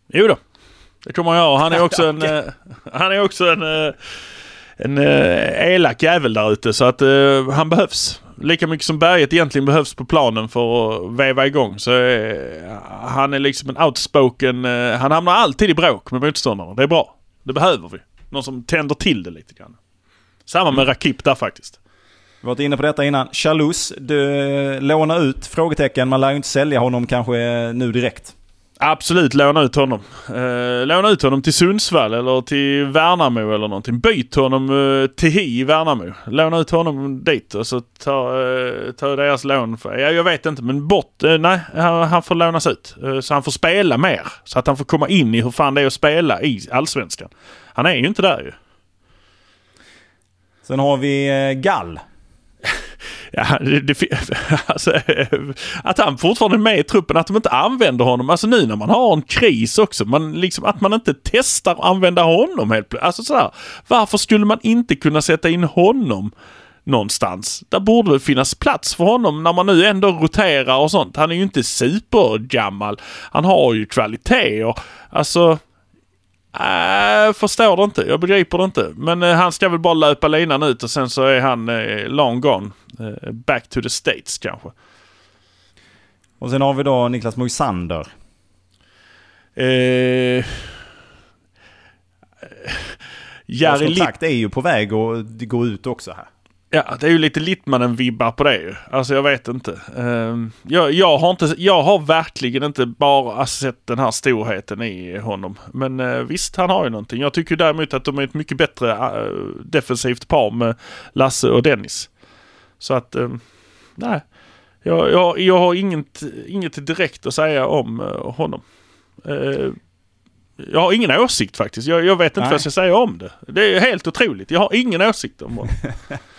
Jo då, det kommer han göra. Han är också en, eh, han är också en, eh, en eh, elak jävel där ute så att han behövs. Lika mycket som Berget egentligen behövs på planen för att veva igång. Så uh, han är liksom en outspoken... Han hamnar alltid i bråk med motståndarna. Det är bra. Det behöver vi. Någon som tänder till det lite grann. Samma med mm. Rakip där faktiskt. Vi har varit inne på detta innan. Chalus, du lånar ut? Frågetecken. Man lär ju inte sälja honom kanske nu direkt. Absolut låna ut honom. Eh, låna ut honom till Sundsvall eller till Värnamo eller någonting. Byt honom eh, till HI i Värnamo. Låna ut honom dit och så ta, eh, ta deras lån. För, ja, jag vet inte men bort. Eh, nej, han, han får lånas ut. Eh, så han får spela mer. Så att han får komma in i hur fan det är att spela i Allsvenskan. Han är ju inte där ju. Sen har vi eh, Gall. Ja, det, det, alltså, att han fortfarande är med i truppen, att de inte använder honom. Alltså nu när man har en kris också, man, liksom, att man inte testar att använda honom helt plötsligt. Alltså sådär, varför skulle man inte kunna sätta in honom någonstans? Där borde det finnas plats för honom när man nu ändå roterar och sånt. Han är ju inte supergammal. Han har ju kvaliteter. Alltså, Äh, förstår det inte. Jag begriper det inte. Men eh, han ska väl bara löpa linan ut och sen så är han eh, long gone. Eh, back to the States kanske. Och sen har vi då Niklas Moisander. Eh, Jari kontrakt är ju på väg att gå ut också här. Ja, det är ju lite Littmanen-vibbar på det ju. Alltså jag vet inte. Uh, jag, jag, har inte. Jag har verkligen inte bara sett den här storheten i honom. Men uh, visst, han har ju någonting. Jag tycker däremot att de är ett mycket bättre uh, defensivt par med Lasse och Dennis. Så att, uh, nej. Jag, jag, jag har inget, inget direkt att säga om honom. Jag har ingen åsikt faktiskt. Jag, jag vet inte Nej. vad jag ska säga om det. Det är helt otroligt. Jag har ingen åsikt om honom.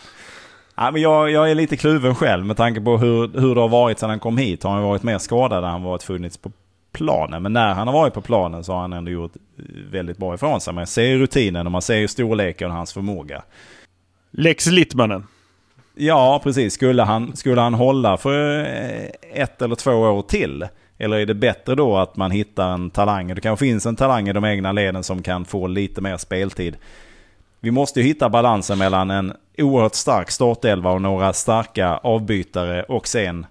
Ja, men jag, jag är lite kluven själv med tanke på hur, hur det har varit sedan han kom hit. Har han varit mer skadad än han varit funnits på planen. Men när han har varit på planen så har han ändå gjort väldigt bra ifrån sig. Man ser rutinen och man ser storleken och hans förmåga. Lex Littmanen. Ja, precis. Skulle han, skulle han hålla för eh, ett eller två år till? Eller är det bättre då att man hittar en talang? Det kanske finns en talang i de egna leden som kan få lite mer speltid. Vi måste ju hitta balansen mellan en oerhört stark startelva och några starka avbytare och sen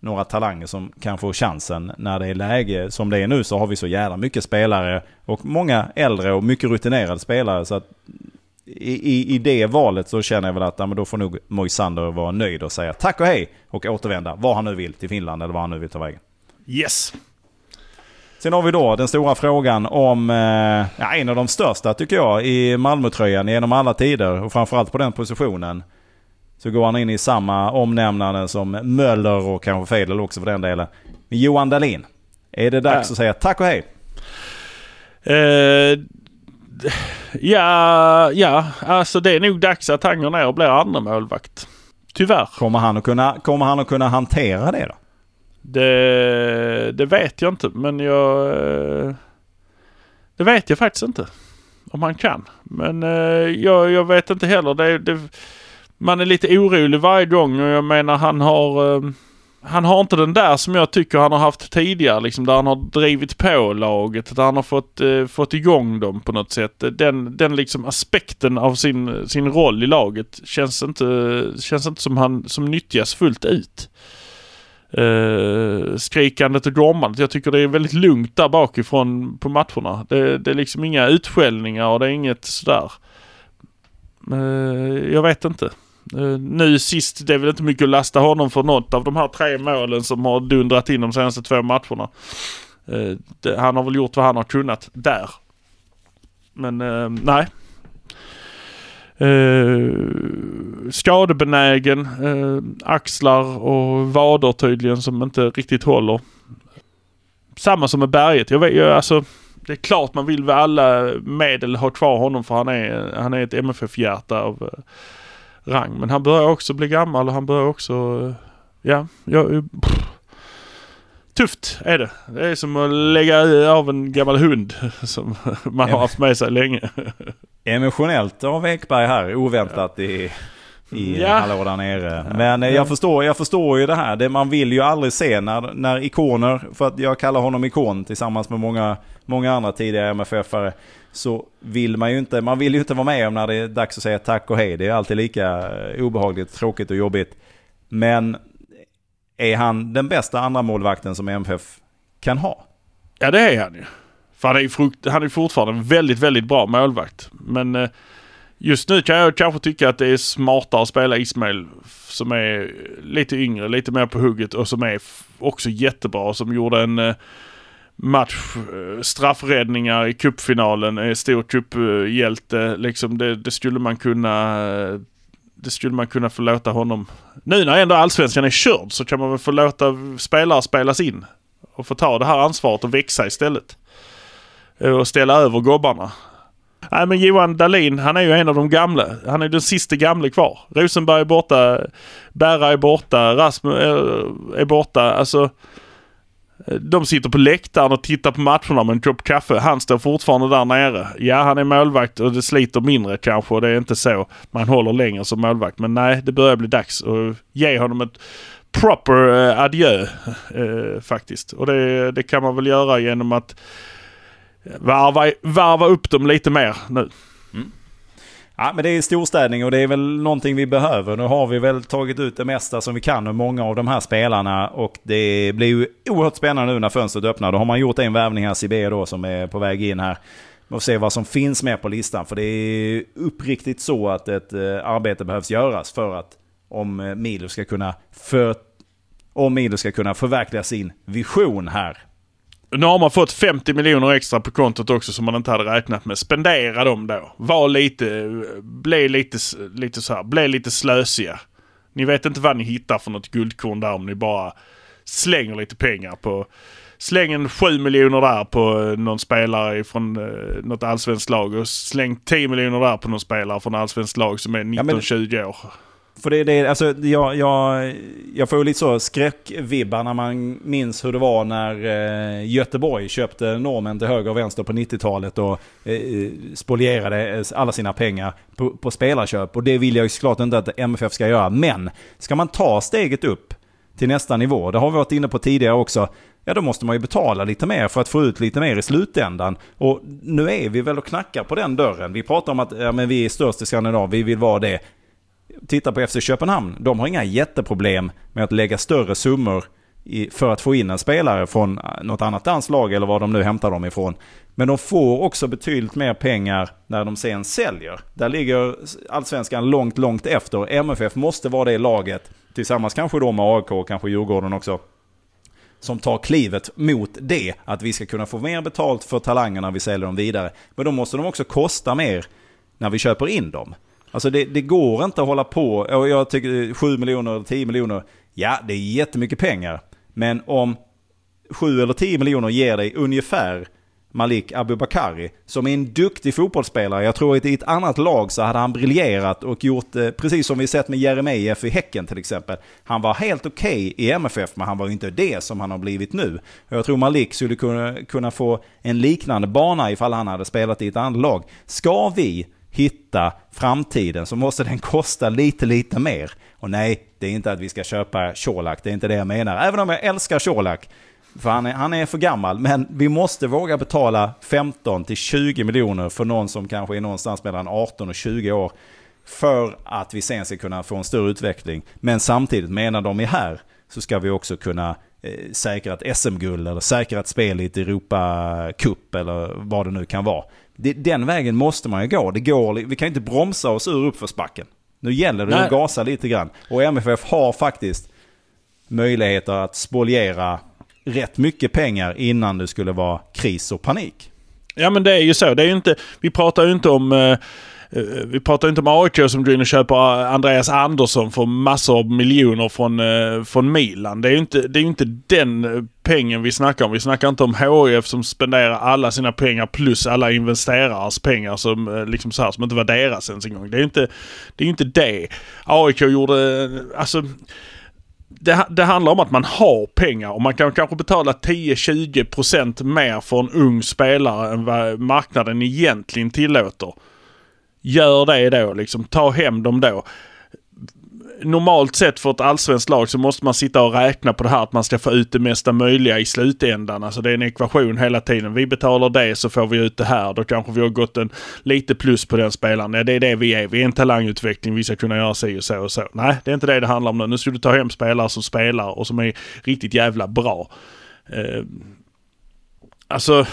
några talanger som kan få chansen när det är läge. Som det är nu så har vi så jävla mycket spelare och många äldre och mycket rutinerade spelare. Så att i, i, i det valet så känner jag väl att ja, men då får nog Moisander vara nöjd och säga tack och hej och återvända var han nu vill till Finland eller var han nu vill ta vägen. Yes! Sen har vi då den stora frågan om eh, ja, en av de största tycker jag i Malmötröjan genom alla tider och framförallt på den positionen. Så går han in i samma omnämnande som Möller och kanske Fedel också för den delen. Johan Dahlin. Är det dags ja. att säga tack och hej? Uh, ja, ja, alltså det är nog dags att han går ner och blir andra målvakt. Tyvärr. Kommer han att kunna, kommer han att kunna hantera det då? Det, det vet jag inte men jag... Eh, det vet jag faktiskt inte. Om han kan. Men eh, jag, jag vet inte heller. Det, det, man är lite orolig varje gång och jag menar han har... Eh, han har inte den där som jag tycker han har haft tidigare liksom där han har drivit på laget. Där han har fått, fått igång dem på något sätt. Den, den liksom aspekten av sin, sin roll i laget känns inte, känns inte som han som nyttjas fullt ut eh, skrikandet och gormandet. Jag tycker det är väldigt lugnt där bakifrån på matcherna. Det, det är liksom inga utskällningar och det är inget sådär. Eh, jag vet inte. Eh, nu sist, det är väl inte mycket att lasta honom för något av de här tre målen som har dundrat in de senaste två matcherna. Eh, det, han har väl gjort vad han har kunnat där. Men eh, nej, eh, skadebenägen, eh, axlar och vader tydligen som inte riktigt håller. Samma som med berget. Jag vet, jag, alltså, det är klart man vill med alla medel ha kvar honom för han är, han är ett MFF-hjärta av eh, rang. Men han börjar också bli gammal och han börjar också, eh, ja, jag, tufft är det. Det är som att lägga av en gammal hund som man har haft med sig länge. Emotionellt av Ekberg här, oväntat i, i ja. hallå där nere. Men ja. jag, förstår, jag förstår ju det här. Det man vill ju aldrig se när, när ikoner, för att jag kallar honom ikon tillsammans med många, många andra tidigare MFF-are. Så vill man ju inte, man vill ju inte vara med om när det är dags att säga tack och hej. Det är alltid lika obehagligt, tråkigt och jobbigt. Men är han den bästa andra målvakten som MFF kan ha? Ja det är han ju. För han är, frukt, han är fortfarande en väldigt, väldigt bra målvakt. Men eh, just nu kan jag kanske tycka att det är smartare att spela Ismail som är lite yngre, lite mer på hugget och som är också jättebra. Som gjorde en eh, match, eh, straffräddningar i cupfinalen, är stor cuphjälte. Liksom det, det skulle man kunna det skulle man kunna få låta honom... Nu när ändå allsvenskan är körd så kan man väl få låta spelare spelas in. Och få ta det här ansvaret och växa istället. Och ställa över gobbarna. Nej men Johan Dahlin, han är ju en av de gamla. Han är den sista gamle kvar. Rosenberg är borta, Berra är borta, Rasmus eh, är borta. Alltså... De sitter på läktaren och tittar på matcherna med en kopp kaffe. Han står fortfarande där nere. Ja, han är målvakt och det sliter mindre kanske och det är inte så man håller längre som målvakt. Men nej, det börjar bli dags att ge honom ett proper uh, adjö eh, faktiskt. Och det, det kan man väl göra genom att varva, varva upp dem lite mer nu. Mm. Ja, men det är storstädning och det är väl någonting vi behöver. Nu har vi väl tagit ut det mesta som vi kan och många av de här spelarna. Och det blir ju oerhört spännande nu när fönstret öppnar. Då har man gjort en värvning här, Sibé då, som är på väg in här. Och se vad som finns med på listan. För det är uppriktigt så att ett eh, arbete behövs göras för att om eh, Milo ska kunna för, om Milo ska kunna förverkliga sin vision här nu har man fått 50 miljoner extra på kontot också som man inte hade räknat med. Spendera dem då. Var lite, bli lite, lite så här, bli lite slösiga. Ni vet inte vad ni hittar för något guldkorn där om ni bara slänger lite pengar på Släng en 7 miljoner där på någon spelare från eh, något allsvenskt lag och släng 10 miljoner där på någon spelare från allsvenskt lag som är 19-20 ja, år. För det, det, alltså, jag, jag, jag får lite så skräckvibbar när man minns hur det var när eh, Göteborg köpte normen till höger och vänster på 90-talet och eh, eh spolierade eh, alla sina pengar på, på spelarköp. Och det vill jag ju såklart inte att MFF ska göra. Men ska man ta steget upp till nästa nivå, det har vi varit inne på tidigare också, ja då måste man ju betala lite mer för att få ut lite mer i slutändan. Och nu är vi väl och knackar på den dörren. Vi pratar om att ja, men vi är störst i Skandinavien, vi vill vara det titta på FC Köpenhamn. De har inga jätteproblem med att lägga större summor i, för att få in en spelare från eh, något annat danskt lag eller var de nu hämtar dem ifrån. Men de får också betydligt mer pengar när de sen säljer. Där ligger allsvenskan långt, långt efter. MFF måste vara det laget, tillsammans kanske då med AIK och kanske Djurgården också, som tar klivet mot det. Att vi ska kunna få mer betalt för talangerna vi säljer dem vidare. Men då måste de också kosta mer när vi köper in dem. Alltså det, det, går inte att hålla på, och jag tycker 7 miljoner eller 10 miljoner, ja det är jättemycket pengar. Men om 7 eller 10 miljoner ger dig ungefär Malik Abubakari, som är en duktig fotbollsspelare. Jag tror att i ett annat lag så hade han briljerat och gjort eh, precis som vi sett med Jeremejeff i Häcken till exempel. Han var helt okej okay i MFF, men han var inte det som han har blivit nu. Jag tror Malik skulle kunna, kunna få en liknande bana ifall han hade spelat i ett annat lag. Ska vi hitta framtiden så måste den kosta lite, lite mer. Och nej, det är inte att vi ska köpa Colak, det är inte det jag menar. Även om jag älskar Colak, för han är, han är för gammal. Men vi måste våga betala 15 till 20 miljoner för någon som kanske är någonstans mellan 18 och 20 år. För att vi sen ska kunna få en större utveckling. Men samtidigt, menar de är här, så ska vi också kunna eh, säkra ett SM-guld eller säkra ett spel i ett Europa-cup eller vad det nu kan vara den vägen måste man ju gå. Det går, vi kan inte bromsa oss ur uppförsbacken. Nu gäller det Nej. att gasa lite grann. Och MFF har faktiskt möjligheter att spoliera rätt mycket pengar innan det skulle vara kris och panik. Ja men det är ju så. Det är inte, vi pratar ju inte om Eh, Eh, vi pratar inte om AIK som går in och köper eh, Andreas Andersson för massor av miljoner från, eh, från Milan. Det är ju inte, det är inte den pengen vi snackar om. Vi snackar inte om HIF som spenderar alla sina pengar plus alla investerares pengar som, liksom så här, som inte var deras ens en gång. Det är ju inte det. Är inte det. AIK gjorde, alltså det, det, handlar om att man har pengar och man kan kanske betala 10-20% mer för en ung spelare än vad marknaden egentligen tillåter. Gör det då liksom. Ta hem dem då. Normalt sett för ett allsvenskt lag så måste man sitta och räkna på det här att man ska få ut det mesta möjliga i slutändan. Alltså det är en ekvation hela tiden. Vi betalar det så får vi ut det här. Då kanske vi har gått en lite plus på den spelaren. Ja, det är det vi är. Vi är en talangutveckling. Vi ska kunna göra si och så och så. Nej, det är inte det det handlar om nu. Nu ska du ta hem spelare som spelar och som är riktigt jävla bra. Eh, alltså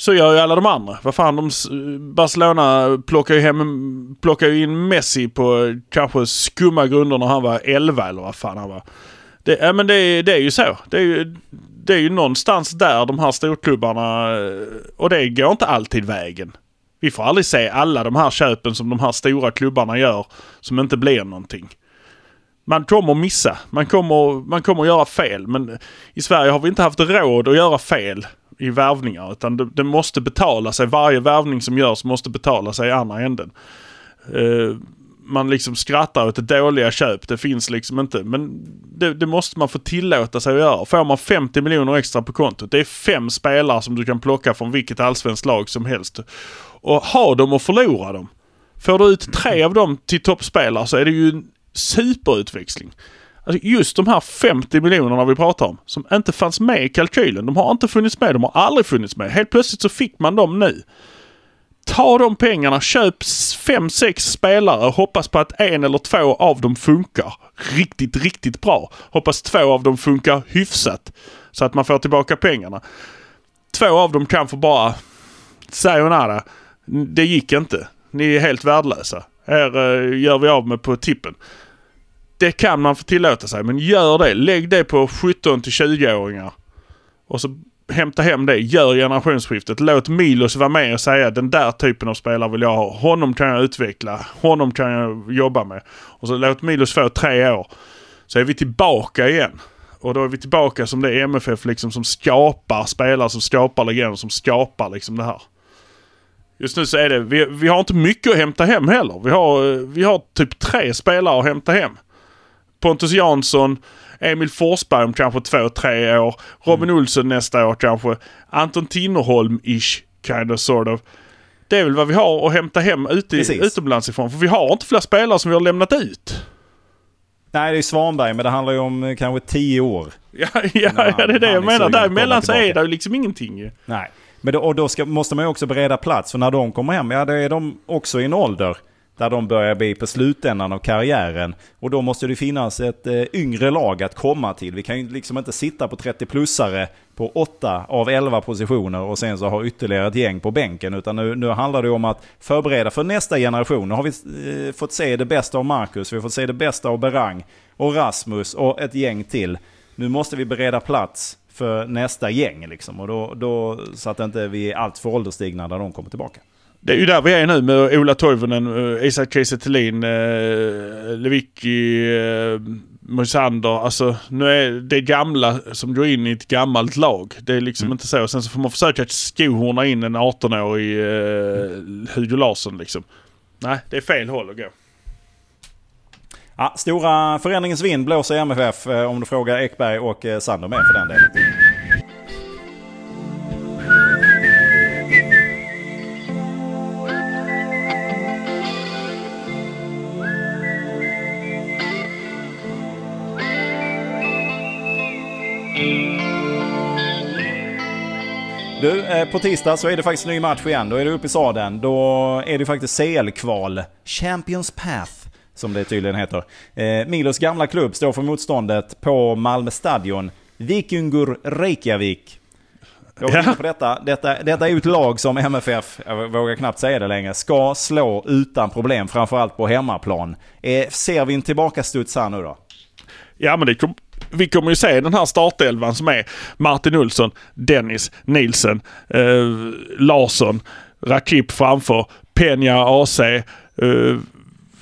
så gör ju alla de andra. Vad fan, de, Barcelona plockar ju, hem, plockar ju in Messi på kanske skumma grunder när han var 11 eller vad fan han var. Det, ja, men det, det är ju så. Det är ju, det är ju någonstans där de här storklubbarna, och det går inte alltid vägen. Vi får aldrig se alla de här köpen som de här stora klubbarna gör som inte blir någonting. Man kommer missa, man kommer, man kommer göra fel men i Sverige har vi inte haft råd att göra fel i värvningar utan det, det måste betala sig. Varje värvning som görs måste betala sig i andra änden. Uh, man liksom skrattar åt det dåliga köp. Det finns liksom inte. Men det, det, måste man få tillåta sig att göra. Får man 50 miljoner extra på kontot. Det är fem spelare som du kan plocka från vilket allsvenskt lag som helst. Och ha dem och förlora dem. Får du ut tre av dem till toppspelare så är det ju en superutväxling. Alltså just de här 50 miljonerna vi pratar om, som inte fanns med i kalkylen. De har inte funnits med, de har aldrig funnits med. Helt plötsligt så fick man dem nu. Ta de pengarna, köp fem, sex spelare och hoppas på att en eller två av dem funkar riktigt, riktigt bra. Hoppas två av dem funkar hyfsat så att man får tillbaka pengarna. Två av dem kan få bara sayonara. Det gick inte. Ni är helt värdelösa. Här eh, gör vi av med på tippen. Det kan man få tillåta sig, men gör det. Lägg det på 17 till 20-åringar. Och så hämta hem det, gör generationsskiftet. Låt Milos vara med och säga den där typen av spelare vill jag ha. Honom kan jag utveckla, honom kan jag jobba med. Och så låt Milos få tre år. Så är vi tillbaka igen. Och då är vi tillbaka som det är MFF liksom som skapar spelare, som skapar legender, som skapar liksom det här. Just nu så är det, vi, vi har inte mycket att hämta hem heller. Vi har, eh, vi har typ tre spelare att hämta hem. Pontus Jansson, Emil Forsberg om kanske två, tre år. Robin mm. Olsson nästa år kanske. Anton Tinnerholm-ish, kind of sort of. Det är väl vad vi har att hämta hem ute, utomlands ifrån. För vi har inte fler spelare som vi har lämnat ut. Nej, det är Svanberg, men det handlar ju om eh, kanske tio år. Ja, ja, ja det är det jag menar. Däremellan så är det liksom ingenting Nej, men då, och då ska, måste man ju också bereda plats. För när de kommer hem, ja då är de också i en ålder där de börjar bli på slutändan av karriären. Och då måste det finnas ett eh, yngre lag att komma till. Vi kan ju liksom inte sitta på 30-plussare på 8 av 11 positioner och sen så ha ytterligare ett gäng på bänken. Utan nu, nu handlar det om att förbereda för nästa generation. Nu har vi eh, fått se det bästa av Marcus, vi har fått se det bästa av Berang och Rasmus och ett gäng till. Nu måste vi bereda plats för nästa gäng liksom. Och då, då, så att inte vi är alltför ålderstigna när de kommer tillbaka. Det är ju där vi är nu med Ola Toivonen, eh, Isak Kiese Thelin, eh, Lewicki, eh, Moisander. Alltså nu är det gamla som går in i ett gammalt lag. Det är liksom mm. inte så. Sen så får man försöka skohorna in en 18-årig eh, Hugo Larsson liksom. Nej, det är fel håll att gå. Ja, stora förändringens vind blåser i MFF om du frågar Ekberg och Sander med för den delen. Du, eh, på tisdag så är det faktiskt ny match igen. Då är det uppe i sadeln. Då är det faktiskt CL-kval. Champions Path, som det tydligen heter. Eh, Milos gamla klubb står för motståndet på Malmö Stadion. Vikingur Reykjavik. Jag ja. på detta. detta. Detta är ju ett lag som MFF, jag vågar knappt säga det längre, ska slå utan problem. Framförallt på hemmaplan. Eh, ser vi en tillbakastuds här nu då? Ja men det vi kommer ju se den här startelvan som är Martin Olsson, Dennis, Nielsen, eh, Larsson, Rakip framför, Peña, AC. Eh,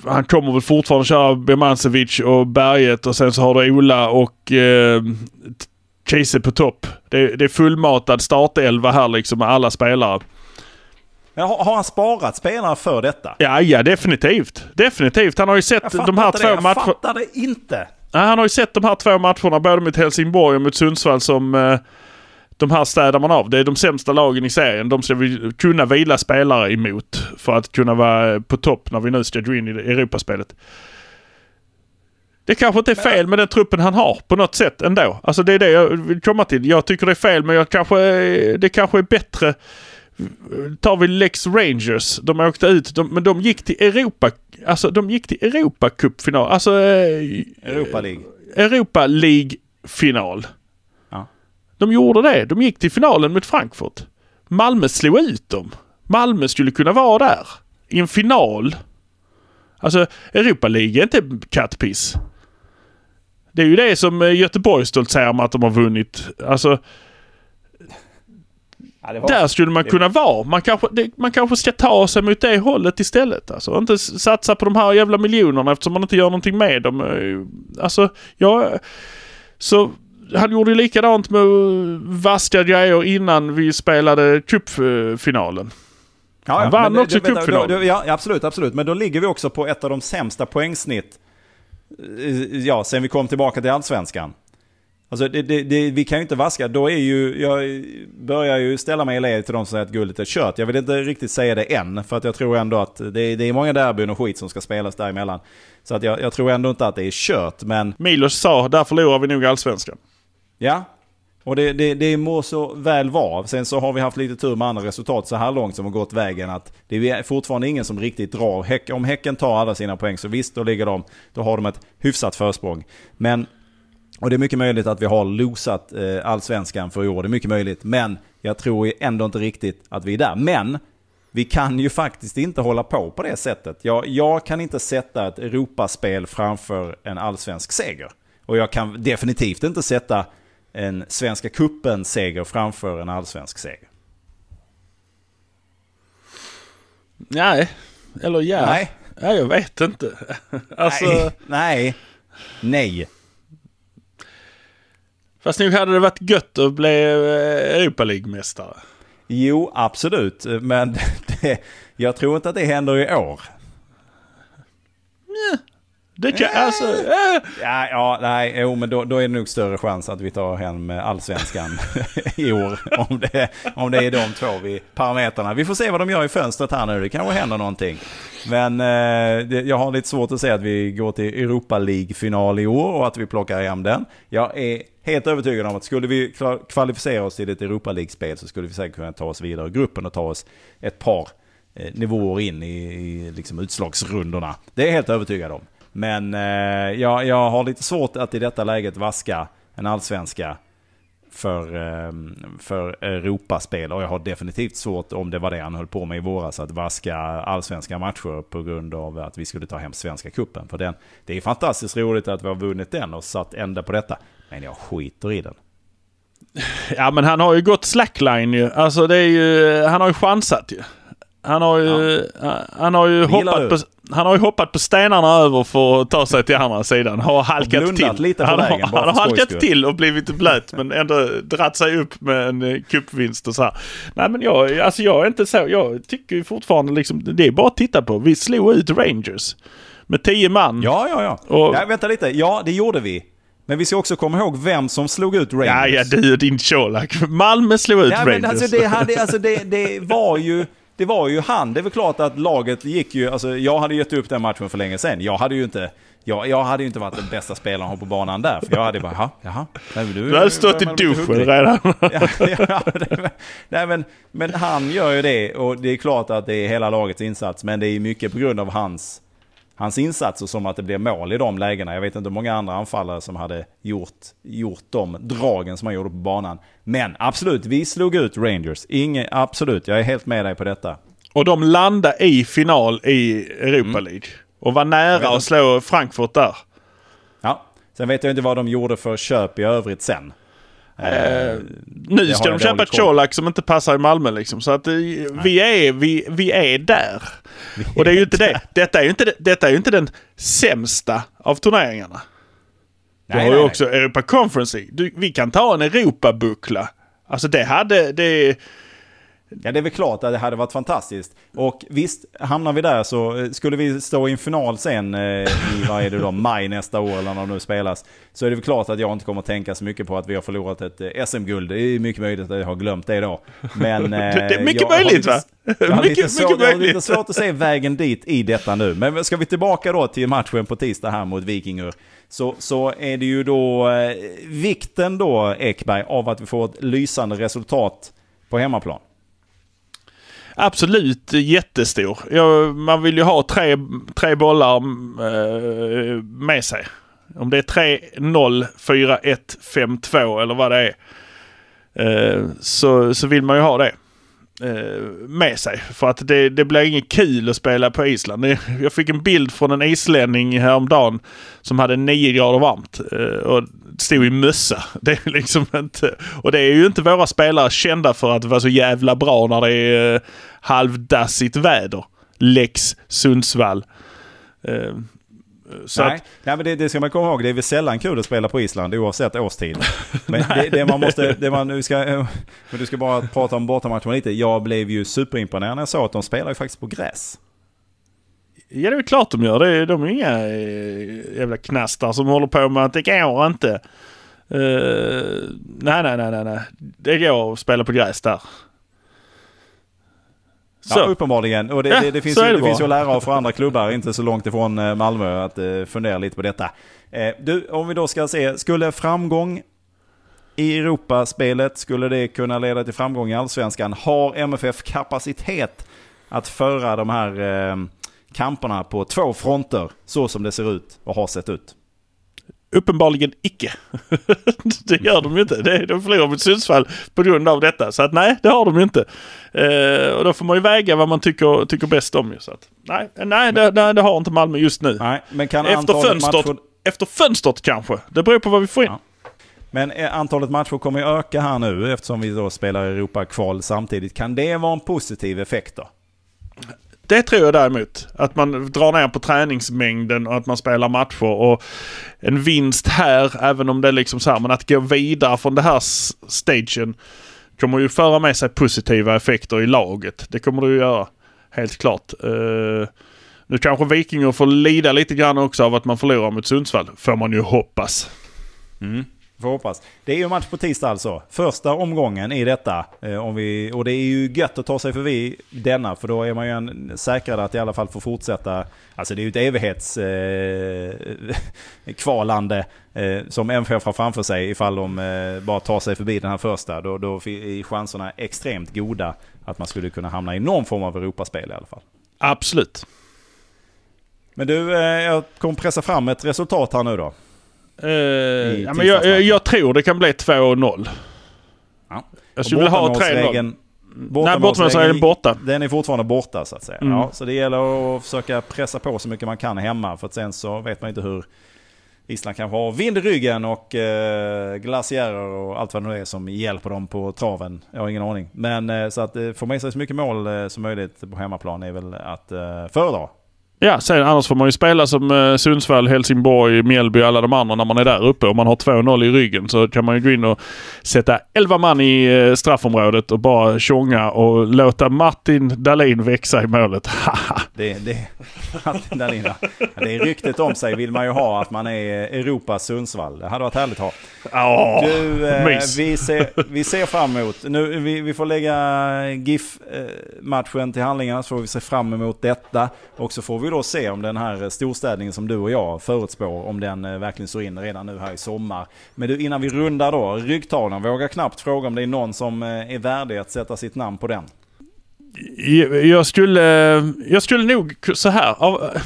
han kommer väl fortfarande köra Bemancevic och Berget och sen så har du Ola och eh, Kiese på topp. Det, det är fullmatad startelva här liksom med alla spelare. Men har, har, han sparat spelare för detta? Ja, ja definitivt. Definitivt. Han har ju sett de här två matcherna. Jag fattar det inte. Han har ju sett de här två matcherna, både mot Helsingborg och mot Sundsvall, som eh, de här städar man av. Det är de sämsta lagen i serien. De ska vi kunna vila spelare emot för att kunna vara på topp när vi nu ska gå in i Europaspelet. Det kanske inte är fel med den truppen han har på något sätt ändå. Alltså det är det jag vill komma till. Jag tycker det är fel men jag kanske, det kanske är bättre tar vi Lex Rangers. De åkte ut, de, men de gick till Europa, alltså de gick till Europacupfinal. Alltså... Eh, Europa League. Europa League-final. Ja. De gjorde det. De gick till finalen mot Frankfurt. Malmö slog ut dem. Malmö skulle kunna vara där. I en final. Alltså Europa League är inte kattpiss. Det är ju det som eh, Göteborg stoltserar med att de har vunnit. Alltså, Ja, var- där skulle man kunna vara. Man kanske, det, man kanske ska ta sig mot det hållet istället. Alltså, inte satsa på de här jävla miljonerna eftersom man inte gör någonting med dem. Eh, Alltså, ja... Så han gjorde likadant med vaska grejer innan vi spelade cupfinalen. Ja, Han vann men också vänta, cupfinal. då- då- Ja, absolut, absolut. Men då ligger vi också på ett av de sämsta poängsnitt eh, ja, sen vi kom tillbaka till allsvenskan. Alltså det, det, det, vi kan ju inte vaska. Då är ju, jag börjar ju ställa mig i led till de som säger att guldet är kört. Jag vill inte riktigt säga det än. För att jag tror ändå att det, är- det är många derbyn och skit som ska spelas däremellan. Så att jag, jag tror ändå inte att det är kört. Men Milos sa, där förlorar vi nog allsvenskan. Ja, och det, det, det må så väl vara. Sen så har vi haft lite tur med andra resultat så här långt som har gått vägen. att Det är fortfarande ingen som riktigt drar. Häck, om Häcken tar alla sina poäng så visst, då ligger de, då har de ett hyfsat försprång. Men, och det är mycket möjligt att vi har losat eh, allsvenskan för i år. Det är mycket möjligt. Men jag tror ändå inte riktigt att vi är där. Men vi kan ju faktiskt inte hålla på på det sättet. Jag, jag kan inte sätta ett Europaspel framför en allsvensk seger. Och jag kan definitivt inte sätta en Svenska Cupen-seger framför en allsvensk seger. Nej, eller ja. Nej. Ja, jag vet inte. alltså, Nej, nej, nej. Fast nog hade det varit gött att bli eh, Europa League-mästare. Jo, absolut. Men det, jag tror inte att det händer i år. Det kan, alltså, eh, Ja, ja nej, jo, men då, då är det nog större chans att vi tar hem allsvenskan i år. Om det, om det är de två vi, parametrarna. Vi får se vad de gör i fönstret här nu. Det kanske händer någonting. Men eh, det, jag har lite svårt att säga att vi går till Europa League-final i år och att vi plockar hem den. Jag är helt övertygad om att skulle vi kvalificera oss till ett Europa League-spel så skulle vi säkert kunna ta oss vidare i gruppen och ta oss ett par eh, nivåer in i, i liksom utslagsrundorna. Det är jag helt övertygad om. Men eh, jag, jag har lite svårt att i detta läget vaska en allsvenska för, eh, för Europaspel. Och jag har definitivt svårt, om det var det han höll på med i våras, att vaska allsvenska matcher på grund av att vi skulle ta hem Svenska Cupen. För den, det är fantastiskt roligt att vi har vunnit den och satt ända på detta. Men jag skiter i den. ja men han har ju gått slackline ju. Alltså det är ju, han har ju chansat ju. Han har ju, han har ju hoppat på, han har hoppat på stenarna över för att ta sig till andra sidan. Har halkat till. lite på han vägen, har, han har halkat skull. till och blivit blöt men ändå dratt sig upp med en eh, cupvinst och så här. Nej men jag, alltså jag är inte så. Jag tycker ju fortfarande liksom, det är bara att titta på. Vi slog ut Rangers. Med tio man. Ja, ja, ja. Och- ja vänta lite. Ja, det gjorde vi. Men vi ska också komma ihåg vem som slog ut Rangers. Ja, ja, du och din Colak. Malmö slog ut Ja, Rangers. men alltså det, hade, alltså det, det var ju... Det var ju han. Det är väl klart att laget gick ju... Alltså jag hade gett upp den matchen för länge sedan. Jag hade ju inte... Jag, jag hade ju inte varit den bästa spelaren på banan där. För jag hade bara, jaha, jaha. Nej, men Du hade stått i duschen redan. ja, ja, det, nej, men, men han gör ju det och det är klart att det är hela lagets insats. Men det är mycket på grund av hans, hans insatser som att det blir mål i de lägena. Jag vet inte hur många andra anfallare som hade gjort, gjort de dragen som han gjorde på banan. Men absolut, vi slog ut Rangers. Inge, absolut, jag är helt med dig på detta. Och de landade i final i Europa League. Och var nära Mm. att slå Frankfurt där. Ja. Sen vet jag inte vad de gjorde för köp i övrigt sen. Eh, Det nu ska de köpa. Colak som inte passar i Malmö liksom. Så att eh, vi, är, vi, vi är där. Och det är ju inte det. Detta är ju inte, det- detta är ju inte den sämsta av turneringarna. Du Nej, har ju nej, nej. också Europa Conference League. Vi kan ta en Europabuckla. Alltså det hade... Det, Ja, det är väl klart att det hade varit fantastiskt. Och visst, hamnar vi där så eh, skulle vi stå i en final sen eh, i, vad är det då, maj nästa år eller när de nu spelas. Så är det väl klart att jag inte kommer att tänka så mycket på att vi har förlorat ett eh, SM-guld. Det är mycket möjligt att jag har glömt det då. Men... Eh, Det är mycket möjligt, lite- va? Jag har, lite Mycket- mycket jag har lite svårt att se vägen dit i detta nu. Men ska vi tillbaka då till matchen på tisdag här mot Vikingur. Så, så är det ju då vikten då, Ekberg, av att vi får ett lysande resultat på hemmaplan. Absolut jättestor. Ja, man vill ju ha tre, tre bollar eh, med sig. Om det är 3-0, 4-1, 5-2 eller vad det är. Eh, så, så vill man ju ha det. eh, med sig. För att det, det blir inget kul att spela på Island. Jag fick en bild från en islänning häromdagen som hade 9 grader varmt eh, och stod i mössa. Det är liksom inte... Och det är ju inte våra spelare kända för att vara så jävla bra när det är eh, halvdassigt väder. Lex Sundsvall. Eh, så Nej, att, Nej men det, det ska man komma ihåg. Det är väl sällan kul att spela på Island oavsett årstid. Men det, det man måste... Det man, nu ska, men du ska bara prata om bortamatchen lite. Jag blev ju superimponerad när jag såg att de spelar ju faktiskt på gräs. Ja, det är klart de gör. Det är, de är inga eh, jävla knastar som håller på med att det går inte. Eh, nej, nej, nej, nej. Det går att spela på gräs där. Så. Ja, uppenbarligen. Och det, Ja, det, det, finns, ju, det det finns ju att lära av för andra klubbar, inte så långt ifrån eh, Malmö, att eh, fundera lite på detta. Eh, du, om vi då ska se, skulle framgång i Europaspelet, skulle det kunna leda till framgång i Allsvenskan? Har MFF kapacitet att föra de här eh, kamperna på två fronter, så som det ser ut och har sett ut? Uppenbarligen icke. det gör de ju inte. De förlorar mot Sundsvall på grund av detta. Så att nej, det har de ju inte. Eh, och då får man ju väga vad man tycker, tycker bäst om. Ju, så att, nej, nej det, nej, det har inte Malmö just nu. Nej, men kan Efter fönstret, matcher... efter fönstret kanske. Det beror på vad vi får in. Ja. Men eh, antalet matcher kommer ju öka här nu eftersom vi då spelar Europa-kval samtidigt. Kan det vara en positiv effekt då? Det tror jag däremot. Att man drar ner på träningsmängden och att man spelar matcher. Och en vinst här, även om det är liksom så här, men att gå vidare från det här stagen kommer ju föra med sig positiva effekter i laget. Det kommer det ju göra. Helt klart. Uh, nu kanske Vikingar får lida lite grann också av att man förlorar mot Sundsvall. Får man ju hoppas. Mm. Får hoppas. Det är ju match på tisdag alltså. Första omgången i detta. Eh, om vi, och det är ju gött att ta sig förbi denna. För då är man ju en, säkrad att i alla fall få fortsätta. Alltså det är ju ett evighets eh, eh, som MFF har framför sig. Ifall de eh, bara tar sig förbi den här första. Då, då är chanserna extremt goda att man skulle kunna hamna i någon form av Europaspel i alla fall. Absolut. Men du, eh, jag kommer pressa fram ett resultat här nu då. Eh, ja, men jag, jag tror det kan bli 2-0. Ja. Jag skulle vilja ha 3-0. Bortamålsregeln- Nej, bortamålsregeln borta. Den är fortfarande borta så att säga. Mm. Ja, så det gäller att försöka pressa på så mycket man kan hemma. För att sen så vet man inte hur Island kanske har vind i ryggen och eh, glaciärer och allt vad det nu är som hjälper dem på traven. Jag har ingen aning. Men eh, så att eh, få med sig så mycket mål eh, som möjligt på hemmaplan är väl att eh, föredra. Ja, sen annars får man ju spela som eh, Sundsvall, Helsingborg, Mjällby och alla de andra när man är där uppe. Om man har 2-0 i ryggen så kan man ju gå in och sätta 11 man i eh, straffområdet och bara tjonga och låta Martin Dahlin växa i målet. Det, det, Martin Dahlin, det är ryktet om sig vill man ju ha att man är Europas Sundsvall. Det hade varit härligt att ha. Åh, Du, eh, vi, ser, vi ser fram emot. Nu, vi, vi får lägga GIF-matchen till handlingarna så får vi se fram emot detta. Och så får vi då se om den här storstädningen som du och jag förutspår, om den eh, verkligen står in redan nu här i sommar. Men du, innan vi rundar då, ryggtavlan, vågar knappt fråga om det är någon som eh, är värdig att sätta sitt namn på den. Jag skulle, jag skulle nog så här. Av,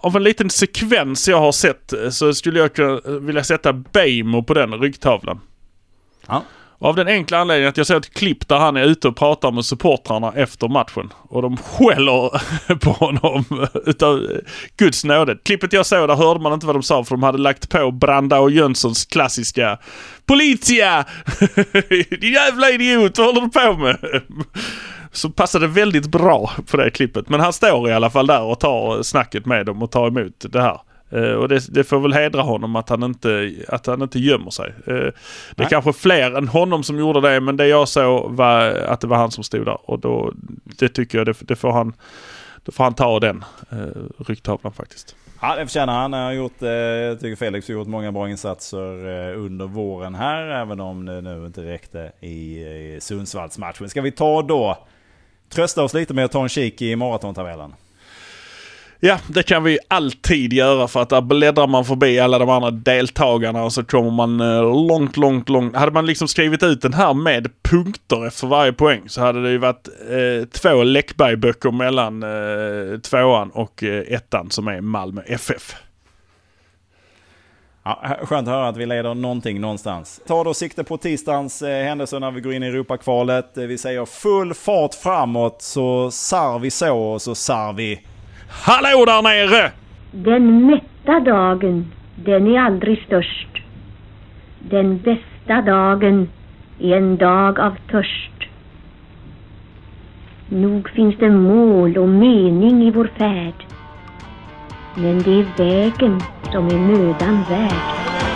av en liten sekvens jag har sett eh, så skulle jag vilja sätta Beijmo på den ryggtavlan. Ja. Av den enkla anledningen att jag ser ett klipp där han är ute och pratar med supportrarna efter matchen. Och de skäller på honom utav Guds nåde. Klippet jag såg där hörde man inte vad de sa för de hade lagt på Branda och Jönssons klassiska Politia! Din jävla idiot, vad håller du på med? Så passade väldigt bra på det klippet. Men han står i alla fall där och tar snacket med dem och tar emot det här. Eh, och det, det får väl hedra honom att han inte, att han inte gömmer sig. Eh, det är Nej. kanske fler än honom som gjorde det men det jag såg var att det var han som stod där. Och då, det tycker jag, det, det får han, då får han ta den eh, ryggtavlan faktiskt. Ja, det förtjänar han. Han har gjort, eh, jag tycker Felix har gjort många bra insatser eh, under våren här. Även om det nu inte räckte i, i Sundsvallsmatchen. Ska vi ta då, trösta oss lite med att ta en kik i maratontabellen? Ja, det kan vi alltid göra för att där bläddrar man förbi alla de andra deltagarna och så kommer man eh, långt, långt, långt. Hade man liksom skrivit ut den här med punkter efter varje poäng så hade det ju varit eh, två Läckberg-böcker mellan eh, tvåan och eh, ettan som är Malmö FF. Ja, skönt att höra att vi leder någonting någonstans. Ta då sikte på tisdagens eh, händelser när vi går in i Europakvalet. Eh, vi säger full fart framåt så sar vi så och så sar vi... Hallå där nere! Den mätta dagen, den är aldrig störst. Den bästa dagen är en dag av törst. Nog finns det mål och mening i vår färd. Men det är vägen som är mödan värd.